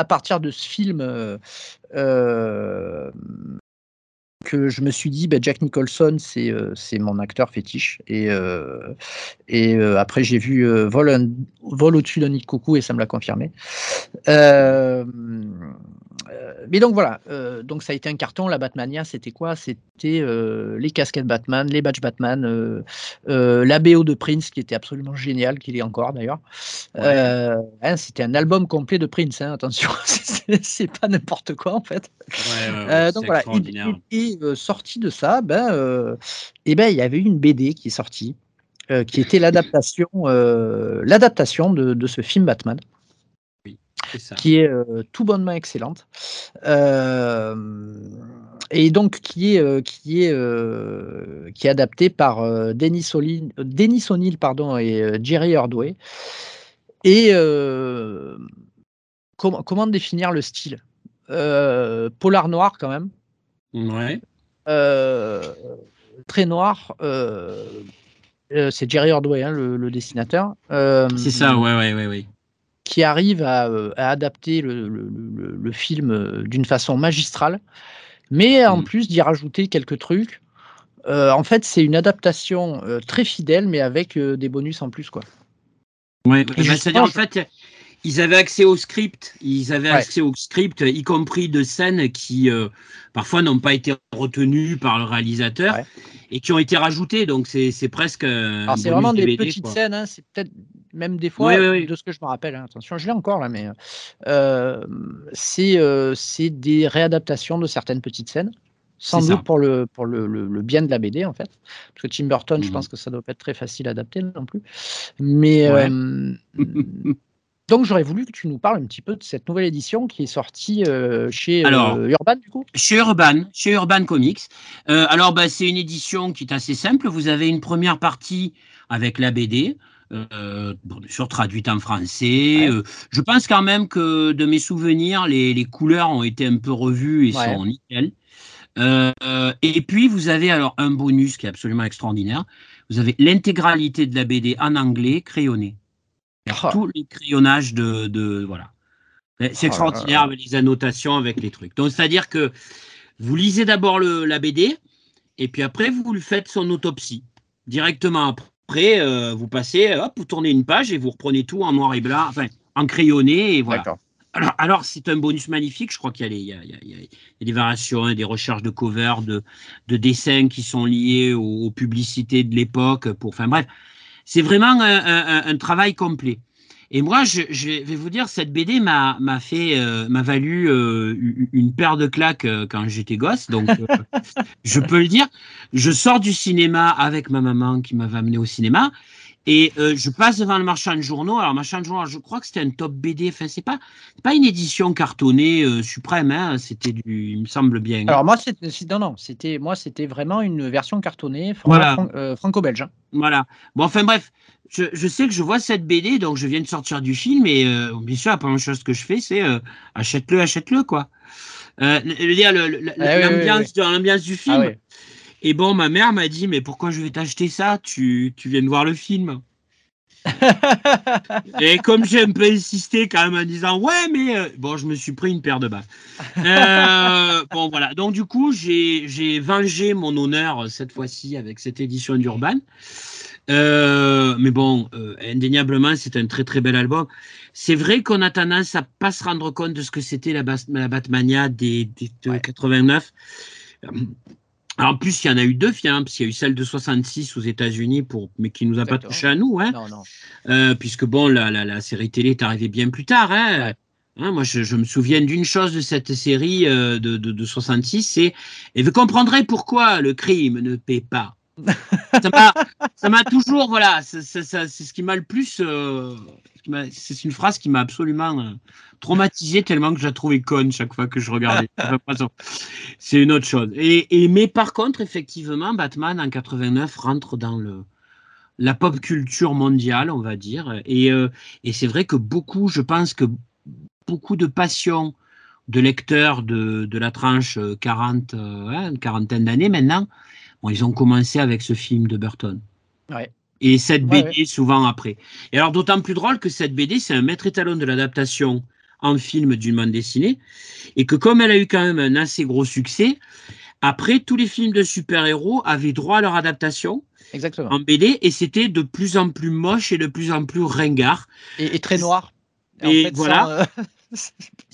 [SPEAKER 1] partir de ce film que je me suis dit, bah, Jack Nicholson, c'est euh, c'est mon acteur fétiche. Et, euh, et euh, après, j'ai vu Vol, au-dessus d'un nid de coucou et ça me l'a confirmé. Mais donc voilà, donc ça a été un carton. La Batmania, c'était quoi? C'était les casquettes Batman, les badges Batman, la BO de Prince qui était absolument génial, qu'il est encore d'ailleurs. Hein, c'était un album complet de Prince, hein, attention, c'est pas n'importe quoi en fait. donc voilà, euh, sorti de ça, ben, euh, eh ben, il y avait une BD qui est sortie, euh, qui était l'adaptation, l'adaptation de, ce film Batman. Qui est tout bonnement excellente et donc qui est qui est qui est adapté par Denis O'Neill pardon et Jerry Ordway et comment comment définir le style? Polar noir quand même
[SPEAKER 2] Ouais.
[SPEAKER 1] Euh, très noir. Euh, euh, c'est Jerry Ordway, hein, le, dessinateur.
[SPEAKER 2] c'est ça, ouais, ouais, ouais, ouais.
[SPEAKER 1] Qui arrive à, adapter le, film d'une façon magistrale, mais en mm. plus d'y rajouter quelques trucs. en fait, c'est une adaptation très fidèle, mais avec des bonus en plus, quoi.
[SPEAKER 2] Ouais, bah, c'est-à-dire en fait, ils avaient accès au script, ils avaient accès au script, y compris de scènes qui euh, parfois n'ont pas été retenues par le réalisateur et qui ont été rajoutées. Donc c'est presque.
[SPEAKER 1] C'est vraiment des petites scènes, hein, c'est peut-être même des fois de ce que je me rappelle. Hein. attention, je l'ai encore là, mais euh, euh, c'est des réadaptations de certaines petites scènes. Sans doute pour, le, pour le, le, bien de la BD, en fait. Parce que Tim Burton, je mmh pense que ça doit pas être très facile à adapter non plus. Mais Donc j'aurais voulu que tu nous parles un petit peu de cette nouvelle édition qui est sortie euh, chez euh, Urban du coup.
[SPEAKER 2] Chez Urban, chez Urban Comics. Euh, alors bah, c'est une édition qui est assez simple. Vous avez une première partie avec la BD. Bon, bien sûr traduite en français. je pense quand même que de mes souvenirs, les, couleurs ont été un peu revues et sont nickel. et puis vous avez alors un bonus qui est absolument extraordinaire. Vous avez l'intégralité de la BD en anglais crayonné. Ah. Tous les crayonnages de, voilà. C'est ah extraordinaire avec les annotations, avec les trucs. Donc, c'est-à-dire que vous lisez d'abord la BD, et puis après, vous lui faites son autopsie. Directement après, euh, vous passez, hop, vous tournez une page et vous reprenez tout en noir et blanc, enfin, en crayonné, et voilà. Alors, c'est un bonus magnifique. Je crois qu'il y, a des variations, hein, des recherches de cover, de, dessins qui sont liés aux, aux publicités de l'époque. Pour, enfin bref, c'est vraiment un, travail complet. Et moi, je, vais vous dire, cette BD m'a fait, euh, m'a valu euh, une paire de claques euh, quand j'étais gosse. Donc, je peux le dire. Je sors du cinéma avec ma maman qui m'avait amené au cinéma. Et euh, je passe devant le marchand de journaux. Alors, marchand de journaux, je crois que c'était un top BD. Enfin, c'est pas, pas une édition cartonnée euh, suprême. Hein. C'était du, il me semble bien.
[SPEAKER 1] Alors moi, c'était, non, non, c'était, moi, c'était vraiment une version cartonnée euh, franco-belge. Hein.
[SPEAKER 2] Voilà. Bon, enfin bref, je, je, sais que je vois cette BD, donc je viens de sortir du film et bien sûr, la première chose que je fais, c'est achète-le, achète-le, quoi. Ah l'ambiance, l'ambiance du film. Ah et bon, ma mère m'a dit, mais pourquoi je vais t'acheter ça? Tu, tu viens de voir le film. et comme j'ai un peu insisté quand même en disant ouais mais euh, bon je me suis pris une paire de baffes euh, bon voilà. Donc du coup j'ai vengé mon honneur cette fois-ci avec cette édition d'Urban. Euh, mais bon indéniablement c'est un très très bel album. C'est vrai qu'on a tendance à pas se rendre compte de ce que c'était la, la Batmania des, des de 89 alors, en plus, il y en a eu deux films, parce qu'il y a eu celle de 66 aux États-Unis, pour, mais qui nous a pas touché à nous, hein, non, non. Euh, puisque bon, la, la, la, série télé est arrivée bien plus tard. Hein. Hein, moi, je, je, me souviens d'une chose de cette série euh, de, de, de, 66, c'est et vous comprendrez pourquoi le crime ne paie pas. ça m'a toujours, voilà, c'est ce qui m'a le plus. Euh, c'est une phrase qui m'a absolument euh, traumatisé tellement que je la trouvais conne chaque fois que je regardais. c'est une autre chose. Et, mais par contre, effectivement, Batman en 89 rentre dans le la pop culture mondiale, on va dire. Et, euh, et c'est vrai que beaucoup, je pense que beaucoup de passion de lecteurs de, de la tranche 40, une quarantaine d'années maintenant, bon, ils ont commencé avec ce film de Burton.
[SPEAKER 1] Ouais.
[SPEAKER 2] Et cette BD souvent après. Et alors d'autant plus drôle que cette BD, c'est un maître étalon de l'adaptation en film d'une bande dessinée, et que comme elle a eu quand même un assez gros succès, après, tous les films de super-héros avaient droit à leur adaptation
[SPEAKER 1] Exactement.
[SPEAKER 2] en BD, et c'était de plus en plus moche et de plus en plus ringard.
[SPEAKER 1] Et, très noir.
[SPEAKER 2] Et, voilà. Euh,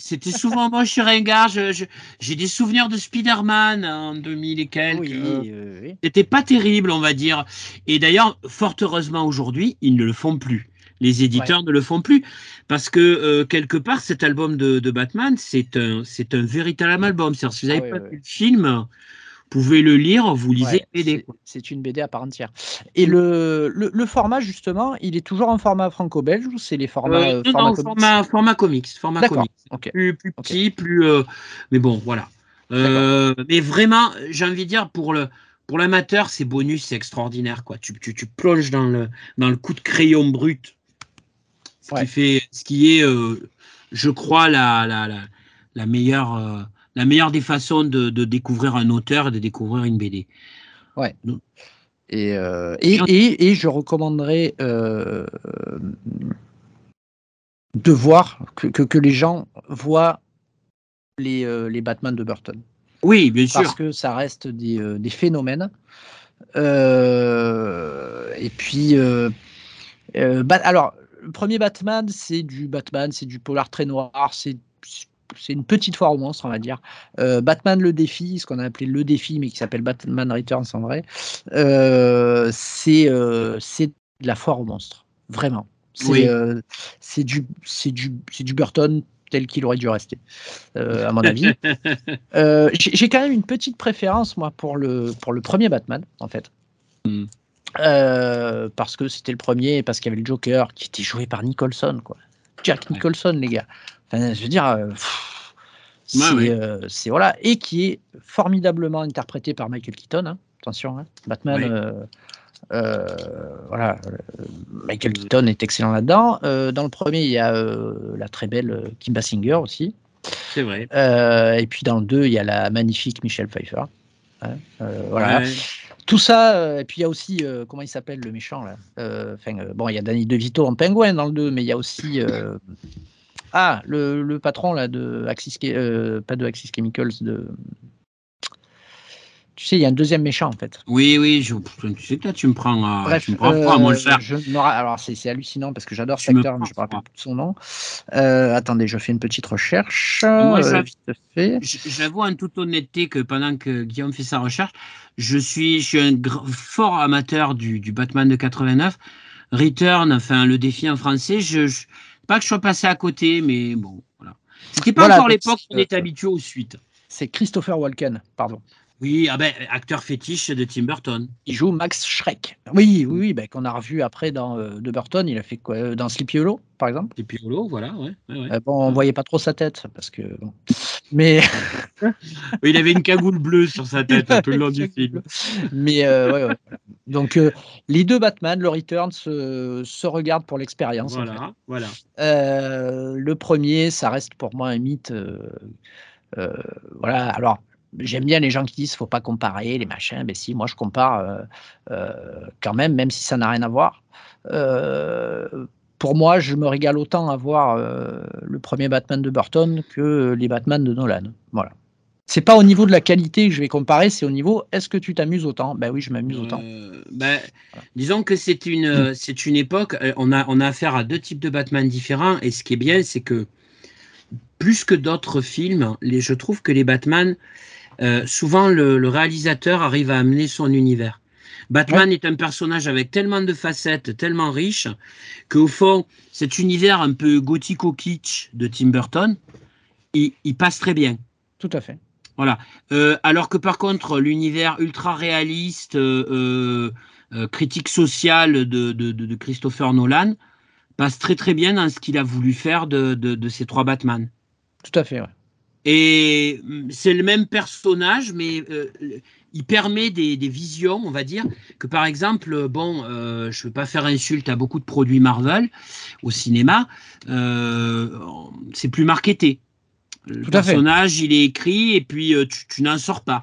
[SPEAKER 2] c'était souvent moche et ringard. J'ai des souvenirs de Spider-Man en 2000 et quelques. Oui, C'était pas terrible, on va dire. Et d'ailleurs, fort heureusement aujourd'hui, ils ne le font plus. Les éditeurs ne le font plus parce que euh, quelque part cet album de, Batman c'est un un véritable album. si vous n'avez ah pas vu le film, pouvez le lire, vous lisez
[SPEAKER 1] BD. C'est une BD à part entière. Et le, le, format justement, il est toujours en format franco-belge ou c'est les formats
[SPEAKER 2] euh, euh non, format, format, comics, format comics. Plus, plus petit, plus euh, mais bon voilà. mais vraiment, j'ai envie de dire pour le pour l'amateur, c'est bonus, c'est extraordinaire quoi. Tu, tu, tu plonges dans le dans le coup de crayon brut ce qui fait, ce qui est, je crois, la, la, la, meilleure, la meilleure des façons de, de, découvrir un auteur et de découvrir une BD.
[SPEAKER 1] Ouais. Et, euh, et, et, et, je recommanderais de voir que, que, que, les gens voient les, les Batman de Burton.
[SPEAKER 2] Oui, bien sûr.
[SPEAKER 1] Parce que ça reste des, des phénomènes. et puis, alors, le premier Batman, c'est du Batman, c'est du polar très noir, c'est c'est une petite foire au monstre, on va dire. Euh, Batman le défi, ce qu'on a appelé le défi, mais qui s'appelle Batman Returns en vrai, euh, euh, c'est de la foire au monstre, vraiment. C'est du, du, du Burton tel qu'il aurait dû rester, à mon avis. J'ai quand même une petite préférence, moi, pour le, pour le premier Batman, en fait. Hmm. Parce que c'était le premier, parce qu'il y avait le Joker qui était joué par Nicholson, quoi. Jack Nicholson, les gars. Enfin, je veux dire, euh, euh, c'est voilà, et qui est formidablement interprété par Michael Keaton. Hein. Attention, hein. Batman. voilà, Michael Keaton est excellent là-dedans. dans le premier, il y a la très belle Kim Basinger aussi.
[SPEAKER 2] C'est vrai.
[SPEAKER 1] et puis dans le 2, il y a la magnifique Michelle Pfeiffer. Hein. voilà. Tout ça, euh, et puis il y a aussi, euh, comment il s'appelle le méchant là euh, Bon, il y a Danny DeVito en pingouin dans le 2, mais il y a aussi. Ah, le, le, patron là de Axis, pas de Axis Chemicals, de tu sais, il y a un deuxième méchant en fait.
[SPEAKER 2] Oui, oui, je, tu sais là, tu me prends, Bref, tu me prends euh, moi le
[SPEAKER 1] alors, c'est hallucinant parce que j'adore cet acteur, mais je ne me rappelle plus de son nom. Euh, attendez, je fais une petite recherche. Moi,
[SPEAKER 2] euh, j'avoue en toute honnêteté que pendant que Guillaume fait sa recherche, je suis, je suis un fort amateur du, du, Batman de 89. Return, enfin, le défi en français, je, je pas que je sois passé à côté, mais bon, voilà. C'était pas encore l'époque où on était habitué aux suites.
[SPEAKER 1] C'est Christopher Walken, pardon.
[SPEAKER 2] Oui, ah ben, acteur fétiche de Tim Burton.
[SPEAKER 1] Il joue Max Schreck. Oui, oui, oui ben, qu'on a revu après dans euh, de Burton. Il a fait quoi euh, Dans Sleepy Hollow, par exemple?
[SPEAKER 2] Sleepy Hollow, voilà. Ouais,
[SPEAKER 1] euh, bon, on voyait pas trop sa tête parce que. Mais.
[SPEAKER 2] il avait une cagoule bleue sur sa tête un peu le long du film.
[SPEAKER 1] Mais ouais, ouais. Donc les deux Batman, le Return se, se regardent pour l'expérience.
[SPEAKER 2] Voilà, voilà.
[SPEAKER 1] le premier, ça reste pour moi un mythe. voilà. Alors j'aime bien les gens qui disent faut pas comparer les machins. Mais si, moi je compare euh, euh, quand même, même si ça n'a rien à voir. Euh, pour moi, je me régale autant à voir le premier Batman de Burton que les Batman de Nolan. Voilà. C'est pas au niveau de la qualité que je vais comparer, c'est au niveau est-ce que tu t'amuses autant? Ben oui, je m'amuse autant.
[SPEAKER 2] Ben, disons que c'est une, c'est une époque, on a, on a affaire à deux types de Batman différents, et ce qui est bien, c'est que plus que d'autres films, les, je trouve que les Batman, euh, souvent le, réalisateur arrive à amener son univers. Batman est un personnage avec tellement de facettes, tellement riche, qu'au fond, cet univers un peu gothico-kitsch de Tim Burton, il, passe très bien.
[SPEAKER 1] Tout à fait.
[SPEAKER 2] Voilà. Euh, alors que par contre, l'univers ultra réaliste, euh, critique sociale de, Christopher Nolan passe très très bien dans ce qu'il a voulu faire de, ces trois Batman.
[SPEAKER 1] Tout à fait, ouais.
[SPEAKER 2] Et mm, c'est le même personnage, mais euh, il permet des, visions, on va dire, que par exemple, bon, euh, je ne veux pas faire insulte à beaucoup de produits Marvel au cinéma, euh, c'est plus marketé. Le
[SPEAKER 1] Tout à fait.
[SPEAKER 2] personnage, il est écrit et puis euh, tu, tu n'en sors pas.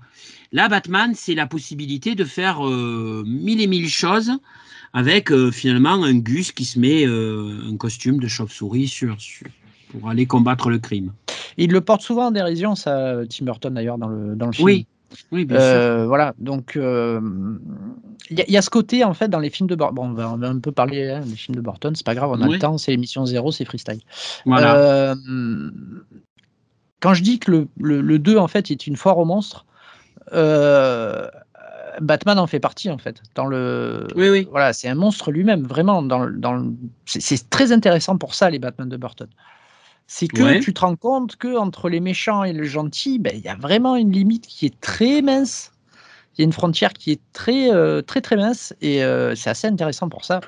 [SPEAKER 2] Là, Batman, c'est la possibilité de faire euh, mille et mille choses avec euh, finalement un Gus qui se met euh, un costume de chauve-souris sur, sur- pour aller combattre le crime.
[SPEAKER 1] Il le porte souvent en dérision, ça, Tim Burton d'ailleurs, dans le, dans le film.
[SPEAKER 2] Oui, oui, bien sûr.
[SPEAKER 1] Euh, voilà, donc euh, il y, a- il y a ce côté en fait dans les films de Burton. Bon, on va, on va un peu parler hein, des films de Burton, c'est pas grave, on a
[SPEAKER 2] Oui.
[SPEAKER 1] le temps, c'est l'émission zéro, c'est freestyle.
[SPEAKER 2] Voilà.
[SPEAKER 1] Euh, quand je dis que le, le, le 2 en fait est une foire aux monstres, Batman en fait partie en fait. Dans le,
[SPEAKER 2] Oui, oui.
[SPEAKER 1] Voilà, c'est un monstre lui-même, vraiment. Dans, dans c'est très intéressant pour ça les Batman de Burton. C'est que
[SPEAKER 2] Ouais.
[SPEAKER 1] tu te rends compte que entre les méchants et les gentils, ben, il y a vraiment une limite qui est très mince. Il y a une frontière qui est très euh, très très mince et euh, c'est assez intéressant pour ça.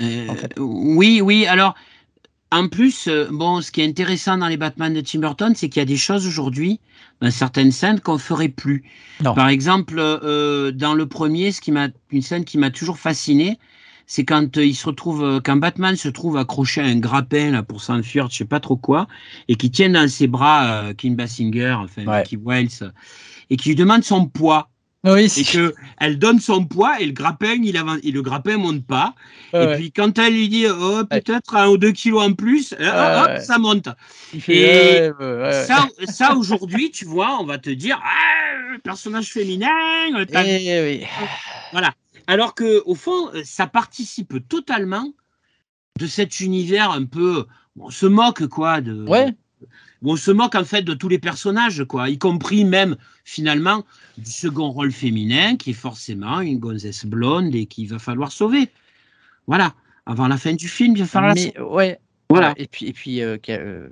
[SPEAKER 2] Euh,
[SPEAKER 1] en fait.
[SPEAKER 2] Oui, oui. Alors, en plus, bon, ce qui est intéressant dans les Batman de Tim Burton, c'est qu'il y a des choses aujourd'hui, dans certaines scènes, qu'on ferait plus.
[SPEAKER 1] Non.
[SPEAKER 2] Par exemple, dans le premier, ce qui m'a, une scène qui m'a toujours fasciné, c'est quand euh, il se retrouve, euh, quand Batman se trouve accroché à un grappin là pour s'enfuir, je sais pas trop quoi, et qui tient dans ses bras euh, Kim Basinger, enfin
[SPEAKER 1] Ouais.
[SPEAKER 2] Vicky Wells, et qui lui demande son poids,
[SPEAKER 1] Oui,
[SPEAKER 2] et que elle donne son poids et le grappin, il avance, et le grappin monte pas. Et
[SPEAKER 1] ouais.
[SPEAKER 2] puis quand elle lui dit oh, peut-être un ou deux kilos en plus, hop,
[SPEAKER 1] ouais.
[SPEAKER 2] ça monte. Et
[SPEAKER 1] ouais.
[SPEAKER 2] Ça, ça aujourd'hui, tu vois, on va te dire ah, personnage féminin. t'as-
[SPEAKER 1] Eh oui.
[SPEAKER 2] Voilà. Alors que au fond, euh, ça participe totalement de cet univers un peu. On se moque quoi de.
[SPEAKER 1] Ouais.
[SPEAKER 2] on se moque en fait de tous les personnages, quoi, y compris même finalement du second rôle féminin qui est forcément une gonzesse blonde et qu'il va falloir sauver. Voilà. Avant la fin du film, il va falloir la
[SPEAKER 1] ouais.
[SPEAKER 2] Voilà.
[SPEAKER 1] Et puis, et puis euh, euh,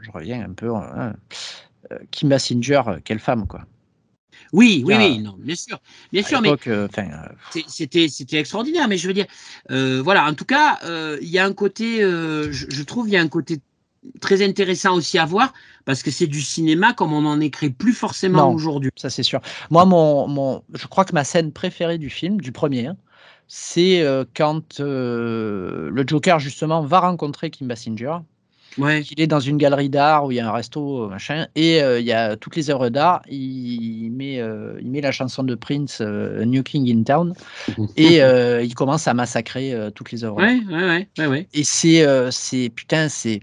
[SPEAKER 1] je reviens un peu. hein, Kim Basinger, quelle femme, quoi.
[SPEAKER 2] Oui, oui, oui, non, bien sûr. Bien sûr, mais
[SPEAKER 1] euh, euh,
[SPEAKER 2] c'était c'était extraordinaire. Mais je veux dire, euh, voilà, en tout cas, euh, il y a un côté, euh, je, je trouve, il y a un côté très intéressant aussi à voir parce que c'est du cinéma comme on n'en écrit plus forcément aujourd'hui.
[SPEAKER 1] ça c'est sûr. Moi, mon, mon, je crois que ma scène préférée du film, du premier, hein, c'est euh, quand euh, le Joker justement va rencontrer Kim Basinger.
[SPEAKER 2] Ouais.
[SPEAKER 1] Il est dans une galerie d'art où il y a un resto, euh, machin, et euh, il y a toutes les œuvres d'art. Il met, euh, il met la chanson de Prince, New King in Town, et il commence à massacrer toutes les œuvres. d'art.
[SPEAKER 2] Ouais, ouais, ouais, ouais, ouais.
[SPEAKER 1] Et c'est, c'est putain, c'est,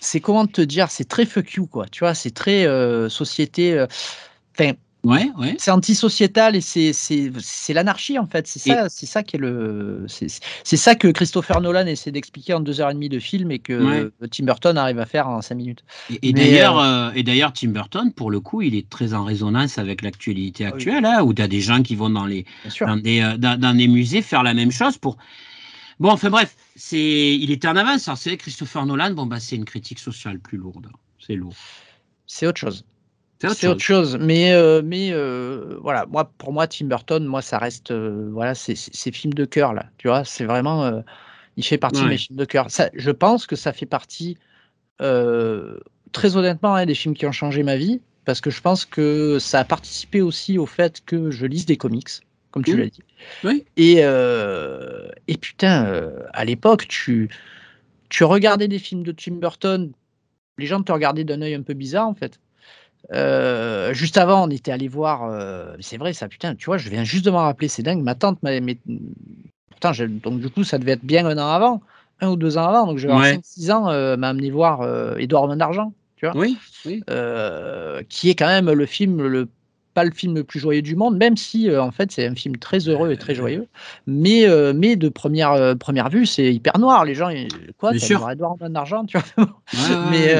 [SPEAKER 1] c'est comment te dire, c'est très fuck you quoi. Tu vois, c'est très euh, société. euh,
[SPEAKER 2] Ouais, ouais.
[SPEAKER 1] c'est antisociétal et c'est, l'anarchie en fait. C'est ça, c'est ça qui est le, c'est, ça que Christopher Nolan essaie d'expliquer en deux heures et demie de film et que
[SPEAKER 2] Ouais.
[SPEAKER 1] euh, Tim Burton arrive à faire en cinq minutes.
[SPEAKER 2] Et, d'ailleurs, euh, et d'ailleurs, Tim Burton, pour le coup, il est très en résonance avec l'actualité
[SPEAKER 1] Ah oui.
[SPEAKER 2] actuelle, hein, où tu as des gens qui vont dans les dans des, euh, dans, musées faire la même chose pour. Bon, enfin bref, c'est, il était en avance. Alors, c'est Christopher Nolan, bon, bah, c'est une critique sociale plus lourde. C'est lourd.
[SPEAKER 1] C'est autre chose.
[SPEAKER 2] C'est autre
[SPEAKER 1] chose. Mais, euh, mais euh, voilà, moi, pour moi, Tim Burton, moi, ça reste, euh, voilà, c'est film de cœur là. Tu vois, c'est vraiment, il fait partie de mes films de cœur. Ça, je pense que ça fait partie, très honnêtement, hein, des films qui ont changé ma vie, parce que je pense que ça a participé aussi au fait que je lise des comics, comme tu
[SPEAKER 2] Mhm.
[SPEAKER 1] l'as dit.
[SPEAKER 2] Oui.
[SPEAKER 1] Et, et putain, à l'époque, tu, tu regardais des films de Tim Burton, les gens te regardaient d'un œil un peu bizarre en fait. Euh, juste avant, on était allé voir. euh, c'est vrai, ça, putain, tu vois, je viens juste de m'en rappeler, c'est dingue. Ma tante, m'a- mais, pourtant, donc du coup, ça devait être bien un an avant, un ou deux ans avant. Donc, je vais avoir
[SPEAKER 2] Ouais.
[SPEAKER 1] 5-6 ans, euh, m'a amené voir Édouard Main d'Argent, tu vois,
[SPEAKER 2] Oui, oui.
[SPEAKER 1] qui est quand même le film, le, pas le film le plus joyeux du monde, même si, euh, en fait, c'est un film très heureux et très joyeux. Mais, euh, mais de première, euh, première vue, c'est hyper noir. Les gens, ils- quoi,
[SPEAKER 2] Bien sûr.
[SPEAKER 1] Main d'Argent, tu vois. Mais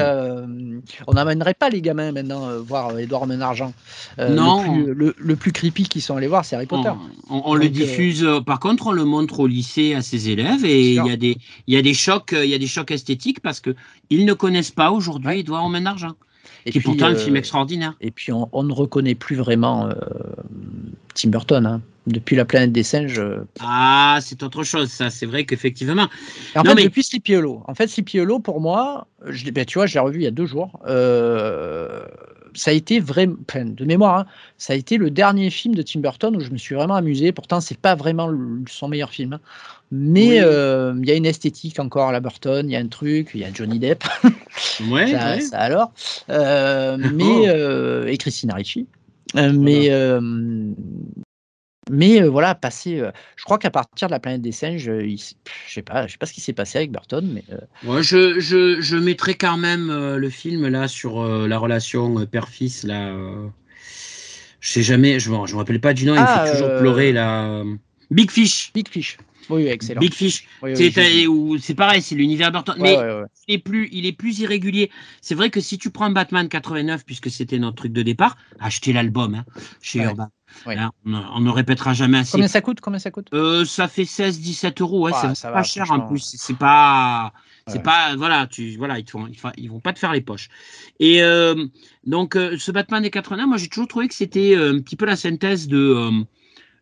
[SPEAKER 1] on n'amènerait pas les gamins maintenant voir d'Argent. Euh,
[SPEAKER 2] Non.
[SPEAKER 1] Le plus, le, le plus creepy qu'ils sont allés voir, c'est Harry Potter.
[SPEAKER 2] On, on- on le
[SPEAKER 1] Donc,
[SPEAKER 2] diffuse. Par contre, on le montre au lycée à ses élèves et il y a des, il y a des chocs, il y a des chocs esthétiques parce que ils ne connaissent pas aujourd'hui. Edouard d'argent,
[SPEAKER 1] Et
[SPEAKER 2] qui est pourtant un
[SPEAKER 1] euh,
[SPEAKER 2] film extraordinaire.
[SPEAKER 1] Et puis on, on ne reconnaît plus vraiment euh, Tim Burton. hein. Depuis la planète des singes. euh,
[SPEAKER 2] Ah, c'est autre chose, ça. C'est vrai qu'effectivement.
[SPEAKER 1] En
[SPEAKER 2] Non,
[SPEAKER 1] fait,
[SPEAKER 2] mais-
[SPEAKER 1] depuis Sleepy Hollow. En fait, Sleepy Hollow, pour moi, je, ben, tu vois, je l'ai revu il y a deux jours. Euh, ça a été vraiment, de mémoire, hein, ça a été le dernier film de Tim Burton où je me suis vraiment amusé. Pourtant, c'est pas vraiment son meilleur film, hein. Mais euh, il y a une esthétique encore à la Burton, il y a un truc, il y a Johnny Depp,
[SPEAKER 2] ouais,
[SPEAKER 1] ça, alors, euh, mais oh. et Christina Ricci. mais mais voilà, passer. je crois qu'à partir de la planète des singes, je sais pas, je sais pas ce qui s'est passé avec Burton, mais.
[SPEAKER 2] Ouais, je, je, je, mettrai quand même le film là sur la relation père-fils là. je sais jamais, je me, je me rappelle pas du nom. il ah, fait toujours pleurer là. Big Fish.
[SPEAKER 1] Big Fish. Oui, excellent.
[SPEAKER 2] Big Fish. c'est pareil, c'est l'univers Burton. mais il, est plus, il est plus irrégulier. C'est vrai que si tu prends Batman 89, puisque c'était notre truc de départ, achetez l'album hein, chez Urban. Hein, on, ne répétera jamais assez.
[SPEAKER 1] Combien ça coûte Combien ça coûte?
[SPEAKER 2] Euh, Ça fait 16-17 euros. c'est pas cher en plus. C'est pas. C'est pas voilà tu voilà ils vont ils, vont pas te faire les poches et euh, donc euh, ce Batman des 80 moi j'ai toujours trouvé que c'était un petit peu la synthèse de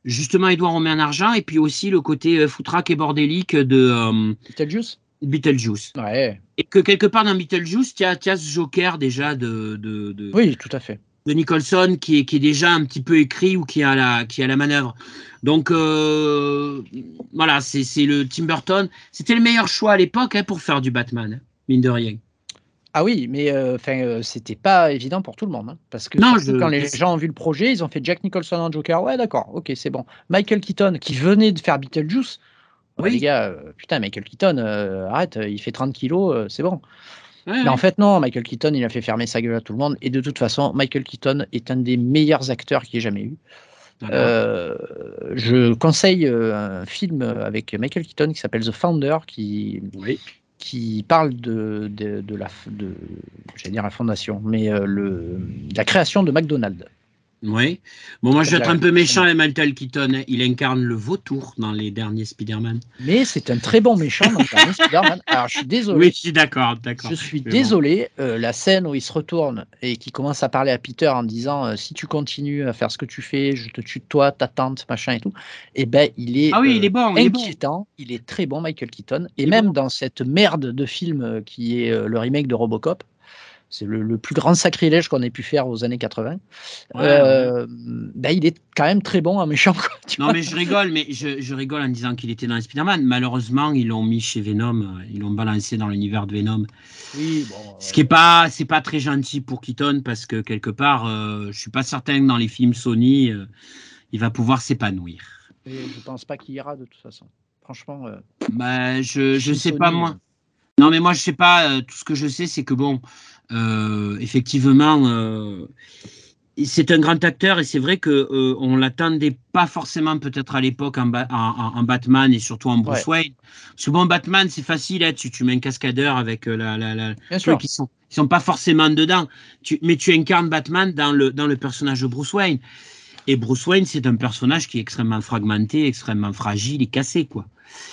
[SPEAKER 2] justement Edouard Romain en argent et puis aussi le côté foutraque et bordélique de
[SPEAKER 1] Beetlejuice?
[SPEAKER 2] Beetlejuice
[SPEAKER 1] ouais
[SPEAKER 2] et que quelque part dans Beetlejuice tu as, as ce Joker déjà de, de, de,
[SPEAKER 1] oui tout à fait
[SPEAKER 2] de Nicholson qui est, qui est déjà un petit peu écrit ou qui a la, qui a la manœuvre. Donc euh, voilà, c'est le Tim Burton. C'était le meilleur choix à l'époque hein, pour faire du Batman, hein, mine de rien.
[SPEAKER 1] Ah oui, mais euh, enfin, euh, c'était pas évident pour tout le monde, hein, parce que quand les gens ont vu le projet, ils ont fait Jack Nicholson en Joker. Ouais, d'accord, ok, c'est bon. Michael Keaton, qui venait de faire Beetlejuice. Oui. les gars, putain, Michael Keaton, arrête, il fait 30 kilos, c'est bon mais en fait, non, Michael Keaton, il a fait fermer sa gueule à tout le monde. Et de toute façon, Michael Keaton est un des meilleurs acteurs qu'il ait jamais eu. Euh, je conseille euh, un film avec Michael Keaton qui s'appelle The Founder, qui, qui parle de, de, la, de, dire la fondation, mais euh, le, la création de McDonald's.
[SPEAKER 2] Oui. Bon, moi, je vais être un peu méchant avec Michael Keaton. Il incarne le vautour dans les derniers Spider-Man.
[SPEAKER 1] Mais c'est un très bon méchant dans les derniers Spider-Man. Alors, je suis désolé.
[SPEAKER 2] Oui, je suis d'accord, d'accord.
[SPEAKER 1] Je suis désolé. Euh, la scène où il se retourne et qui commence à parler à Peter en disant euh, si tu continues à faire ce que tu fais, je te tue toi, ta tante, machin et tout. Eh ben, il est,
[SPEAKER 2] ah oui, il est bon,
[SPEAKER 1] inquiétant. Il est, très bon, Michael Keaton. Et même dans cette merde de film qui est euh, le remake de Robocop. C'est le, plus grand sacrilège qu'on ait pu faire aux années 80. Euh, bah, il est quand même très bon, un méchant.
[SPEAKER 2] non, mais je rigole, mais je, rigole en disant qu'il était dans Spider-Man. Malheureusement, ils l'ont mis chez Venom, euh, ils l'ont balancé dans l'univers de Venom.
[SPEAKER 1] Oui,
[SPEAKER 2] Ce qui n'est pas, c'est pas très gentil pour Keaton parce que quelque part, euh, je suis pas certain que dans les films Sony, il va pouvoir s'épanouir.
[SPEAKER 1] Je je pense pas qu'il ira de toute façon. Franchement.
[SPEAKER 2] bah, je, je sais pas moi. Non, mais moi, je sais pas. tout ce que je sais, c'est que bon, euh, effectivement, euh, c'est un grand acteur et c'est vrai que euh, on l'attendait pas forcément peut-être à l'époque en, Batman et surtout en Bruce Wayne. Souvent Batman c'est facile, hein, tu, tu mets un cascadeur avec la, la, la qui sont sont pas forcément dedans, tu, mais tu incarnes Batman dans le dans le personnage de Bruce Wayne. Et Bruce Wayne c'est un personnage qui est extrêmement fragmenté, extrêmement fragile et cassé quoi,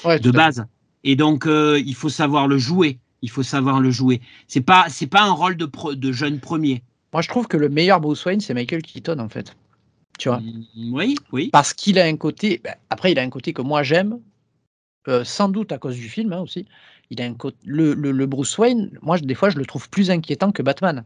[SPEAKER 2] de base. Et donc il faut savoir le jouer il faut savoir le jouer. C'est pas c'est pas un rôle de, de jeune premier.
[SPEAKER 1] Moi, je trouve que le meilleur Bruce Wayne, c'est Michael Keaton, en fait. Tu vois?
[SPEAKER 2] Mm, Oui, oui.
[SPEAKER 1] Parce qu'il a un côté. Ben, après, il a un côté que moi j'aime, euh, sans doute à cause du film hein, aussi. Il a un côté. Le, le, Bruce Wayne, moi, des fois, je le trouve plus inquiétant que Batman.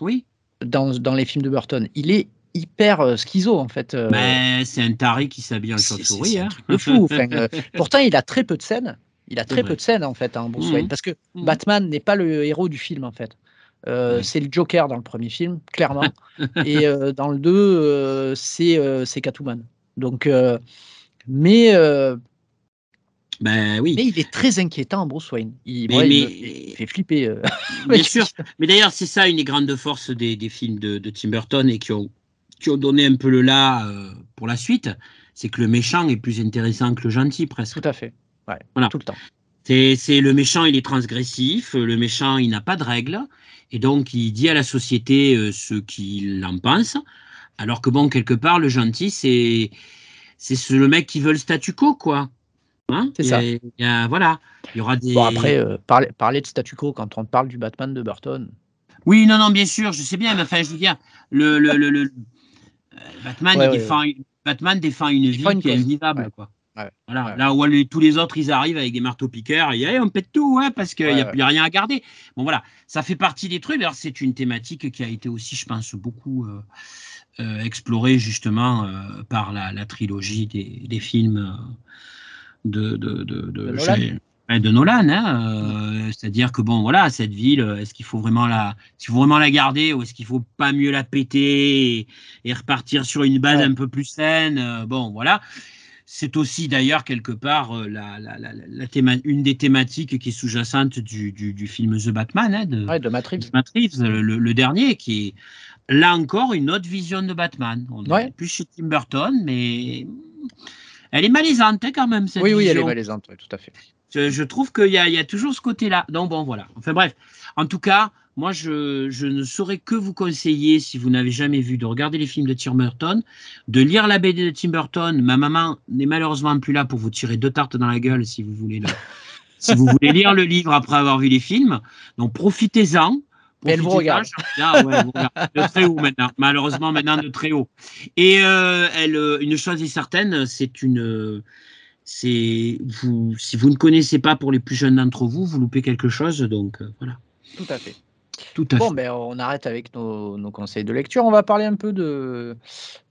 [SPEAKER 2] Oui.
[SPEAKER 1] Dans, dans les films de Burton. Il est hyper euh, schizo en fait.
[SPEAKER 2] Euh. Ben, c'est un taré qui s'habille en chauve-souris. Hein.
[SPEAKER 1] fou. pourtant, il a très peu de scènes. Il a très peu de scènes en fait, hein, Bruce Wayne, mmh. parce que mmh. Batman n'est pas le héros du film en fait. Euh, c'est le Joker dans le premier film, clairement. et euh, dans le 2, euh, c'est Catwoman. Donc, mais,
[SPEAKER 2] ben, oui.
[SPEAKER 1] mais il est très inquiétant, Bruce Wayne. Il, fait flipper.
[SPEAKER 2] Bien sûr. Mais d'ailleurs, c'est ça une des grandes forces des, des films de, de, Tim Burton et qui ont, qui ont donné un peu le là pour la suite. C'est que le méchant est plus intéressant que le gentil, presque.
[SPEAKER 1] Tout à fait. Ouais, voilà. tout le temps.
[SPEAKER 2] C'est le méchant, il est transgressif, le méchant, il n'a pas de règles, et donc il dit à la société euh, ce qu'il en pense, alors que bon, quelque part, le gentil, c'est c'est le mec qui veut le statu quo, quoi.
[SPEAKER 1] Hein c'est ça.
[SPEAKER 2] voilà, il y aura des.
[SPEAKER 1] Bon, après, euh, parler, parler, de statu quo quand on parle du Batman de Burton.
[SPEAKER 2] Oui, non, non, bien sûr, je sais bien, mais enfin, je veux dire, le, le, le, euh, Batman, défend, Batman défend une vie qui est invivable, quoi. Voilà. Là où tous les autres, ils arrivent avec des marteaux-piqueurs et on pète tout, ouais, parce qu'il n'y a plus rien à garder. Bon, voilà, ça fait partie des trucs. c'est une thématique qui a été aussi, je pense, beaucoup euh, explorée justement par la, trilogie des, films de, de, de, de Nolan, hein, euh, c'est-à-dire que bon, voilà, cette ville, euh, est-ce qu'il faut vraiment la, vraiment la garder ou est-ce qu'il faut pas mieux la péter et, repartir sur une base un peu plus saine euh, Bon, voilà. C'est aussi d'ailleurs quelque part la, la, la, une des thématiques qui est sous-jacente du, du, film The Batman, hein,
[SPEAKER 1] de, ouais, de Matrix,
[SPEAKER 2] le, dernier, qui est là encore une autre vision de Batman. On est plus chez Tim Burton, mais elle est malaisante hein, quand même. Cette
[SPEAKER 1] oui, oui, elle est malaisante, tout à fait.
[SPEAKER 2] Je, trouve qu'il y, a toujours ce côté-là. Donc bon, voilà. Enfin bref. En tout cas, moi, je, ne saurais que vous conseiller, si vous n'avez jamais vu, de regarder les films de Tim Burton, de lire la BD de Tim Burton. Ma maman n'est malheureusement plus là pour vous tirer deux tartes dans la gueule si vous voulez, si vous voulez lire le livre après avoir vu les films. Donc profitez-en.
[SPEAKER 1] elle vous regarde.
[SPEAKER 2] Ah de très haut maintenant. Malheureusement, maintenant de très haut. Et euh, elle, euh, une chose est certaine, c'est une c'est vous si vous ne connaissez pas pour les plus jeunes d'entre vous, vous loupez quelque chose. Donc euh, voilà.
[SPEAKER 1] Tout à fait. Tout à bon, ben, on arrête avec nos, conseils de lecture. On va parler un peu de,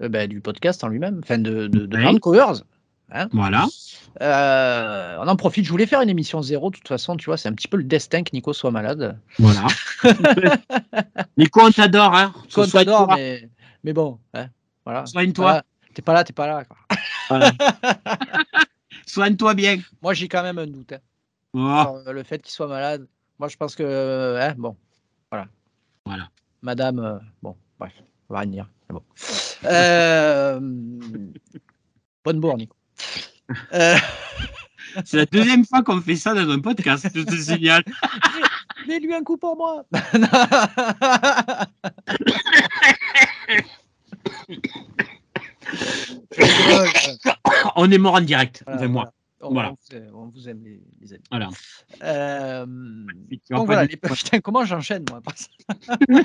[SPEAKER 1] euh, ben, du podcast en lui-même, enfin de, de, de Covers.
[SPEAKER 2] Hein. voilà.
[SPEAKER 1] Euh, on en profite. Je voulais faire une émission zéro. De toute façon, tu vois, c'est un petit peu le destin que Nico soit malade.
[SPEAKER 2] Voilà. Nico, on t'adore. Hein.
[SPEAKER 1] on t'adore, mais, mais, bon. Hein, voilà.
[SPEAKER 2] Soigne-toi.
[SPEAKER 1] T'es pas là, t'es pas là. Voilà.
[SPEAKER 2] Soigne-toi bien.
[SPEAKER 1] Moi, j'ai quand même un doute. Hein. Euh, le fait qu'il soit malade, moi, je pense que. Hein, bon, voilà.
[SPEAKER 2] Voilà.
[SPEAKER 1] Madame, euh, bon, bref, on va rien Bon. bonne bourre, Nico.
[SPEAKER 2] C'est la deuxième fois qu'on fait ça dans un podcast, je te signale.
[SPEAKER 1] Mets-lui un coup pour moi.
[SPEAKER 2] on est mort en direct, voilà, moi. Voilà.
[SPEAKER 1] On, Vous aime, les, amis.
[SPEAKER 2] Voilà.
[SPEAKER 1] Euh, donc voilà, les... Putain, comment j'enchaîne, moi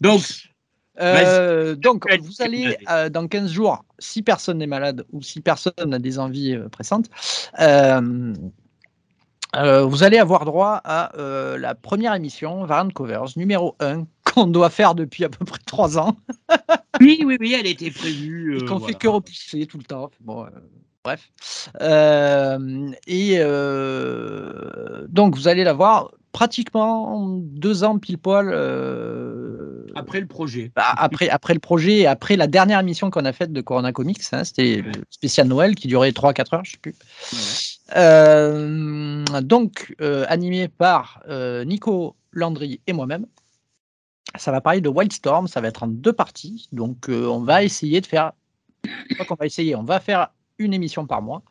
[SPEAKER 2] Donc,
[SPEAKER 1] euh, donc, vous allez, euh, dans 15 jours, si personne n'est malade ou si personne n'a des envies euh, pressantes, vous allez avoir droit à la première émission, Variant Covers, numéro 1, qu'on doit faire depuis à peu près 3 ans.
[SPEAKER 2] oui, oui, oui, elle était prévue.
[SPEAKER 1] Euh, qu'on fait que repousser tout le temps. Bon, bref. et donc, vous allez la voir pratiquement deux ans pile poil.
[SPEAKER 2] après le projet.
[SPEAKER 1] Bah, après, après le projet et après la dernière émission qu'on a faite de Corona Comics, hein, c'était spécial Noël qui durait 3-4 heures, je sais plus. Euh, donc, euh, animé par euh, Nico Landry et moi-même. Ça va parler de Wildstorm, ça va être en deux parties. Donc, on va essayer de faire. Pas qu'on va essayer, on va faire une émission par mois.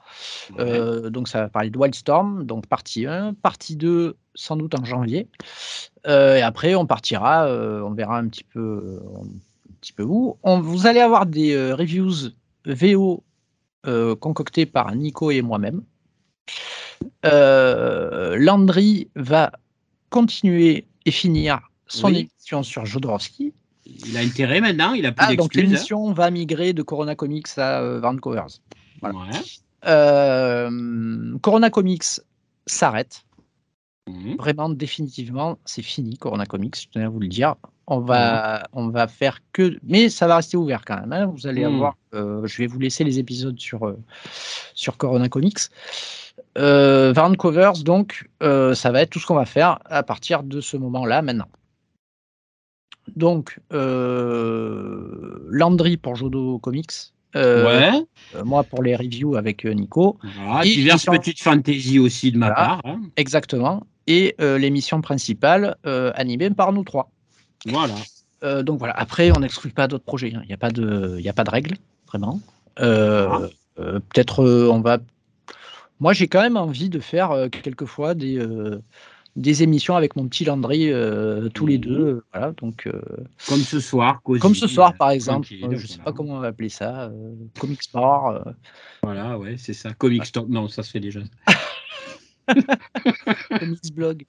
[SPEAKER 1] donc, ça va parler de Wildstorm, donc partie 1, partie 2, sans doute en janvier. et après, on partira, on verra un petit peu, un petit peu où. On, vous allez avoir des reviews VO concoctés par Nico et moi-même. Euh, Landry va continuer et finir son émission sur Jodorowsky.
[SPEAKER 2] Il a intérêt maintenant, il a plus
[SPEAKER 1] ah, Donc
[SPEAKER 2] hein.
[SPEAKER 1] l'émission va migrer de Corona Comics à euh, Vancouver. Euh, Corona Comics s'arrête. Mhm. Vraiment, définitivement, c'est fini, Corona Comics, je tenais à vous le dire. On va, mhm. on va faire que. Mais ça va rester ouvert quand même. Hein. Vous allez mhm. avoir. je vais vous laisser les épisodes sur, sur Corona Comics. Euh, Covers, donc, euh, ça va être tout ce qu'on va faire à partir de ce moment-là, maintenant. Donc, euh, Landry pour Jodo Comics.
[SPEAKER 2] Euh,
[SPEAKER 1] moi pour les reviews avec Nico.
[SPEAKER 2] Voilà, diverses petites fantaisies aussi de ma part. Hein.
[SPEAKER 1] Exactement. Et l'émission principale animée par nous trois.
[SPEAKER 2] Voilà.
[SPEAKER 1] donc voilà. Après, on n'exclut pas d'autres projets. Hein. Il n'y a pas de, il a pas de règles vraiment. Ah. Peut-être on va moi, j'ai quand même envie de faire euh, quelquefois des, euh, des émissions avec mon petit Landry euh, tous les mmh. deux. voilà, donc,
[SPEAKER 2] comme ce soir.
[SPEAKER 1] comme ce soir, par exemple. je ne sais pas comment on va appeler ça. Comic Sport.
[SPEAKER 2] Voilà, ouais, c'est ça. Comic Store. Non, ça se fait déjà.
[SPEAKER 1] Comics Blog.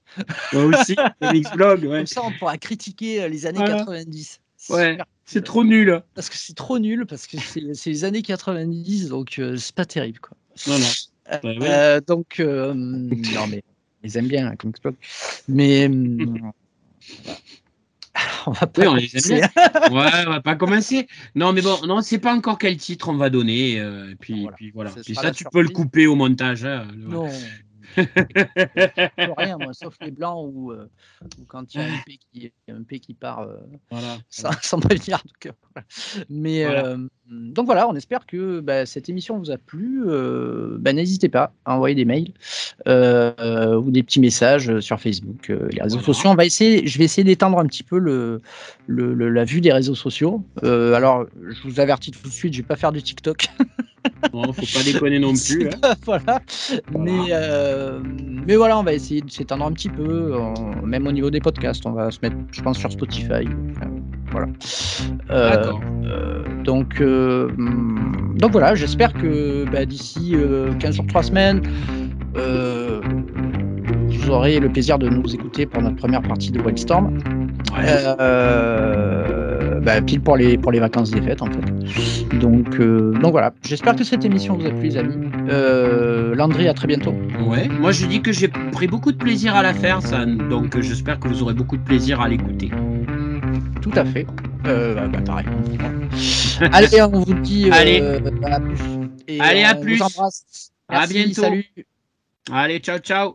[SPEAKER 2] Moi aussi, Comics Blog, ouais.
[SPEAKER 1] Comme ça, on pourra critiquer les années 90.
[SPEAKER 2] Ouais, c'est trop nul.
[SPEAKER 1] Parce que c'est trop nul, parce que c'est les années 90, donc euh, c'est pas terrible. Quoi.
[SPEAKER 2] Non, non.
[SPEAKER 1] Euh,
[SPEAKER 2] Bah
[SPEAKER 1] euh, donc, euh, non, mais ils aiment bien, hein, comme Xbox. Mais. hum, on va pas
[SPEAKER 2] Oui, on les aime
[SPEAKER 1] commencer.
[SPEAKER 2] bien. Ouais, on va pas commencer. Non, mais bon, non, c'est pas encore quel titre on va donner. euh, et puis,
[SPEAKER 1] Voilà.
[SPEAKER 2] puis voilà. Puis ça, tu peux le couper au montage. hein,
[SPEAKER 1] Non. rien, moi, sauf les blancs ou, euh, quand il y a un P qui, un P qui part euh,
[SPEAKER 2] Voilà.
[SPEAKER 1] sans, sans prévenir. Donc, voilà. Mais
[SPEAKER 2] Voilà.
[SPEAKER 1] euh, donc voilà, on espère que bah, cette émission vous a plu. Bah, N'hésitez pas à envoyer des mails ou des petits messages sur Facebook, les réseaux
[SPEAKER 2] Voilà.
[SPEAKER 1] sociaux. On va essayer, je vais essayer d'étendre un petit peu le, le- le- la vue des réseaux sociaux. Alors, je vous avertis tout de suite, je vais pas faire du TikTok.
[SPEAKER 2] Bon, faut pas déconner non plus. hein.
[SPEAKER 1] voilà. Mais, euh, mais voilà, on va essayer de s'étendre un petit peu, en- même au niveau des podcasts. On va se mettre, je pense, sur Spotify. Enfin, voilà. Euh, euh, donc, euh, donc voilà, j'espère que bah, d'ici euh, 15 jours, 3 semaines, euh, vous aurez le plaisir de nous écouter pour notre première partie de Wildstorm.
[SPEAKER 2] Ouais.
[SPEAKER 1] Euh, bah, pile pour les, pour les vacances des fêtes en fait. Donc, euh, donc voilà, j'espère que cette émission vous a plu les amis. Euh, Landry, à très bientôt.
[SPEAKER 2] Ouais. Moi, je dis que j'ai pris beaucoup de plaisir à la faire, ça. Donc, j'espère que vous aurez beaucoup de plaisir à l'écouter.
[SPEAKER 1] Tout à fait. Euh, bah, bah, pareil. Allez, on vous dit euh,
[SPEAKER 2] Allez.
[SPEAKER 1] à plus. Et
[SPEAKER 2] Allez, à
[SPEAKER 1] on
[SPEAKER 2] plus.
[SPEAKER 1] Vous embrasse.
[SPEAKER 2] À bientôt.
[SPEAKER 1] Salut.
[SPEAKER 2] Allez, ciao, ciao.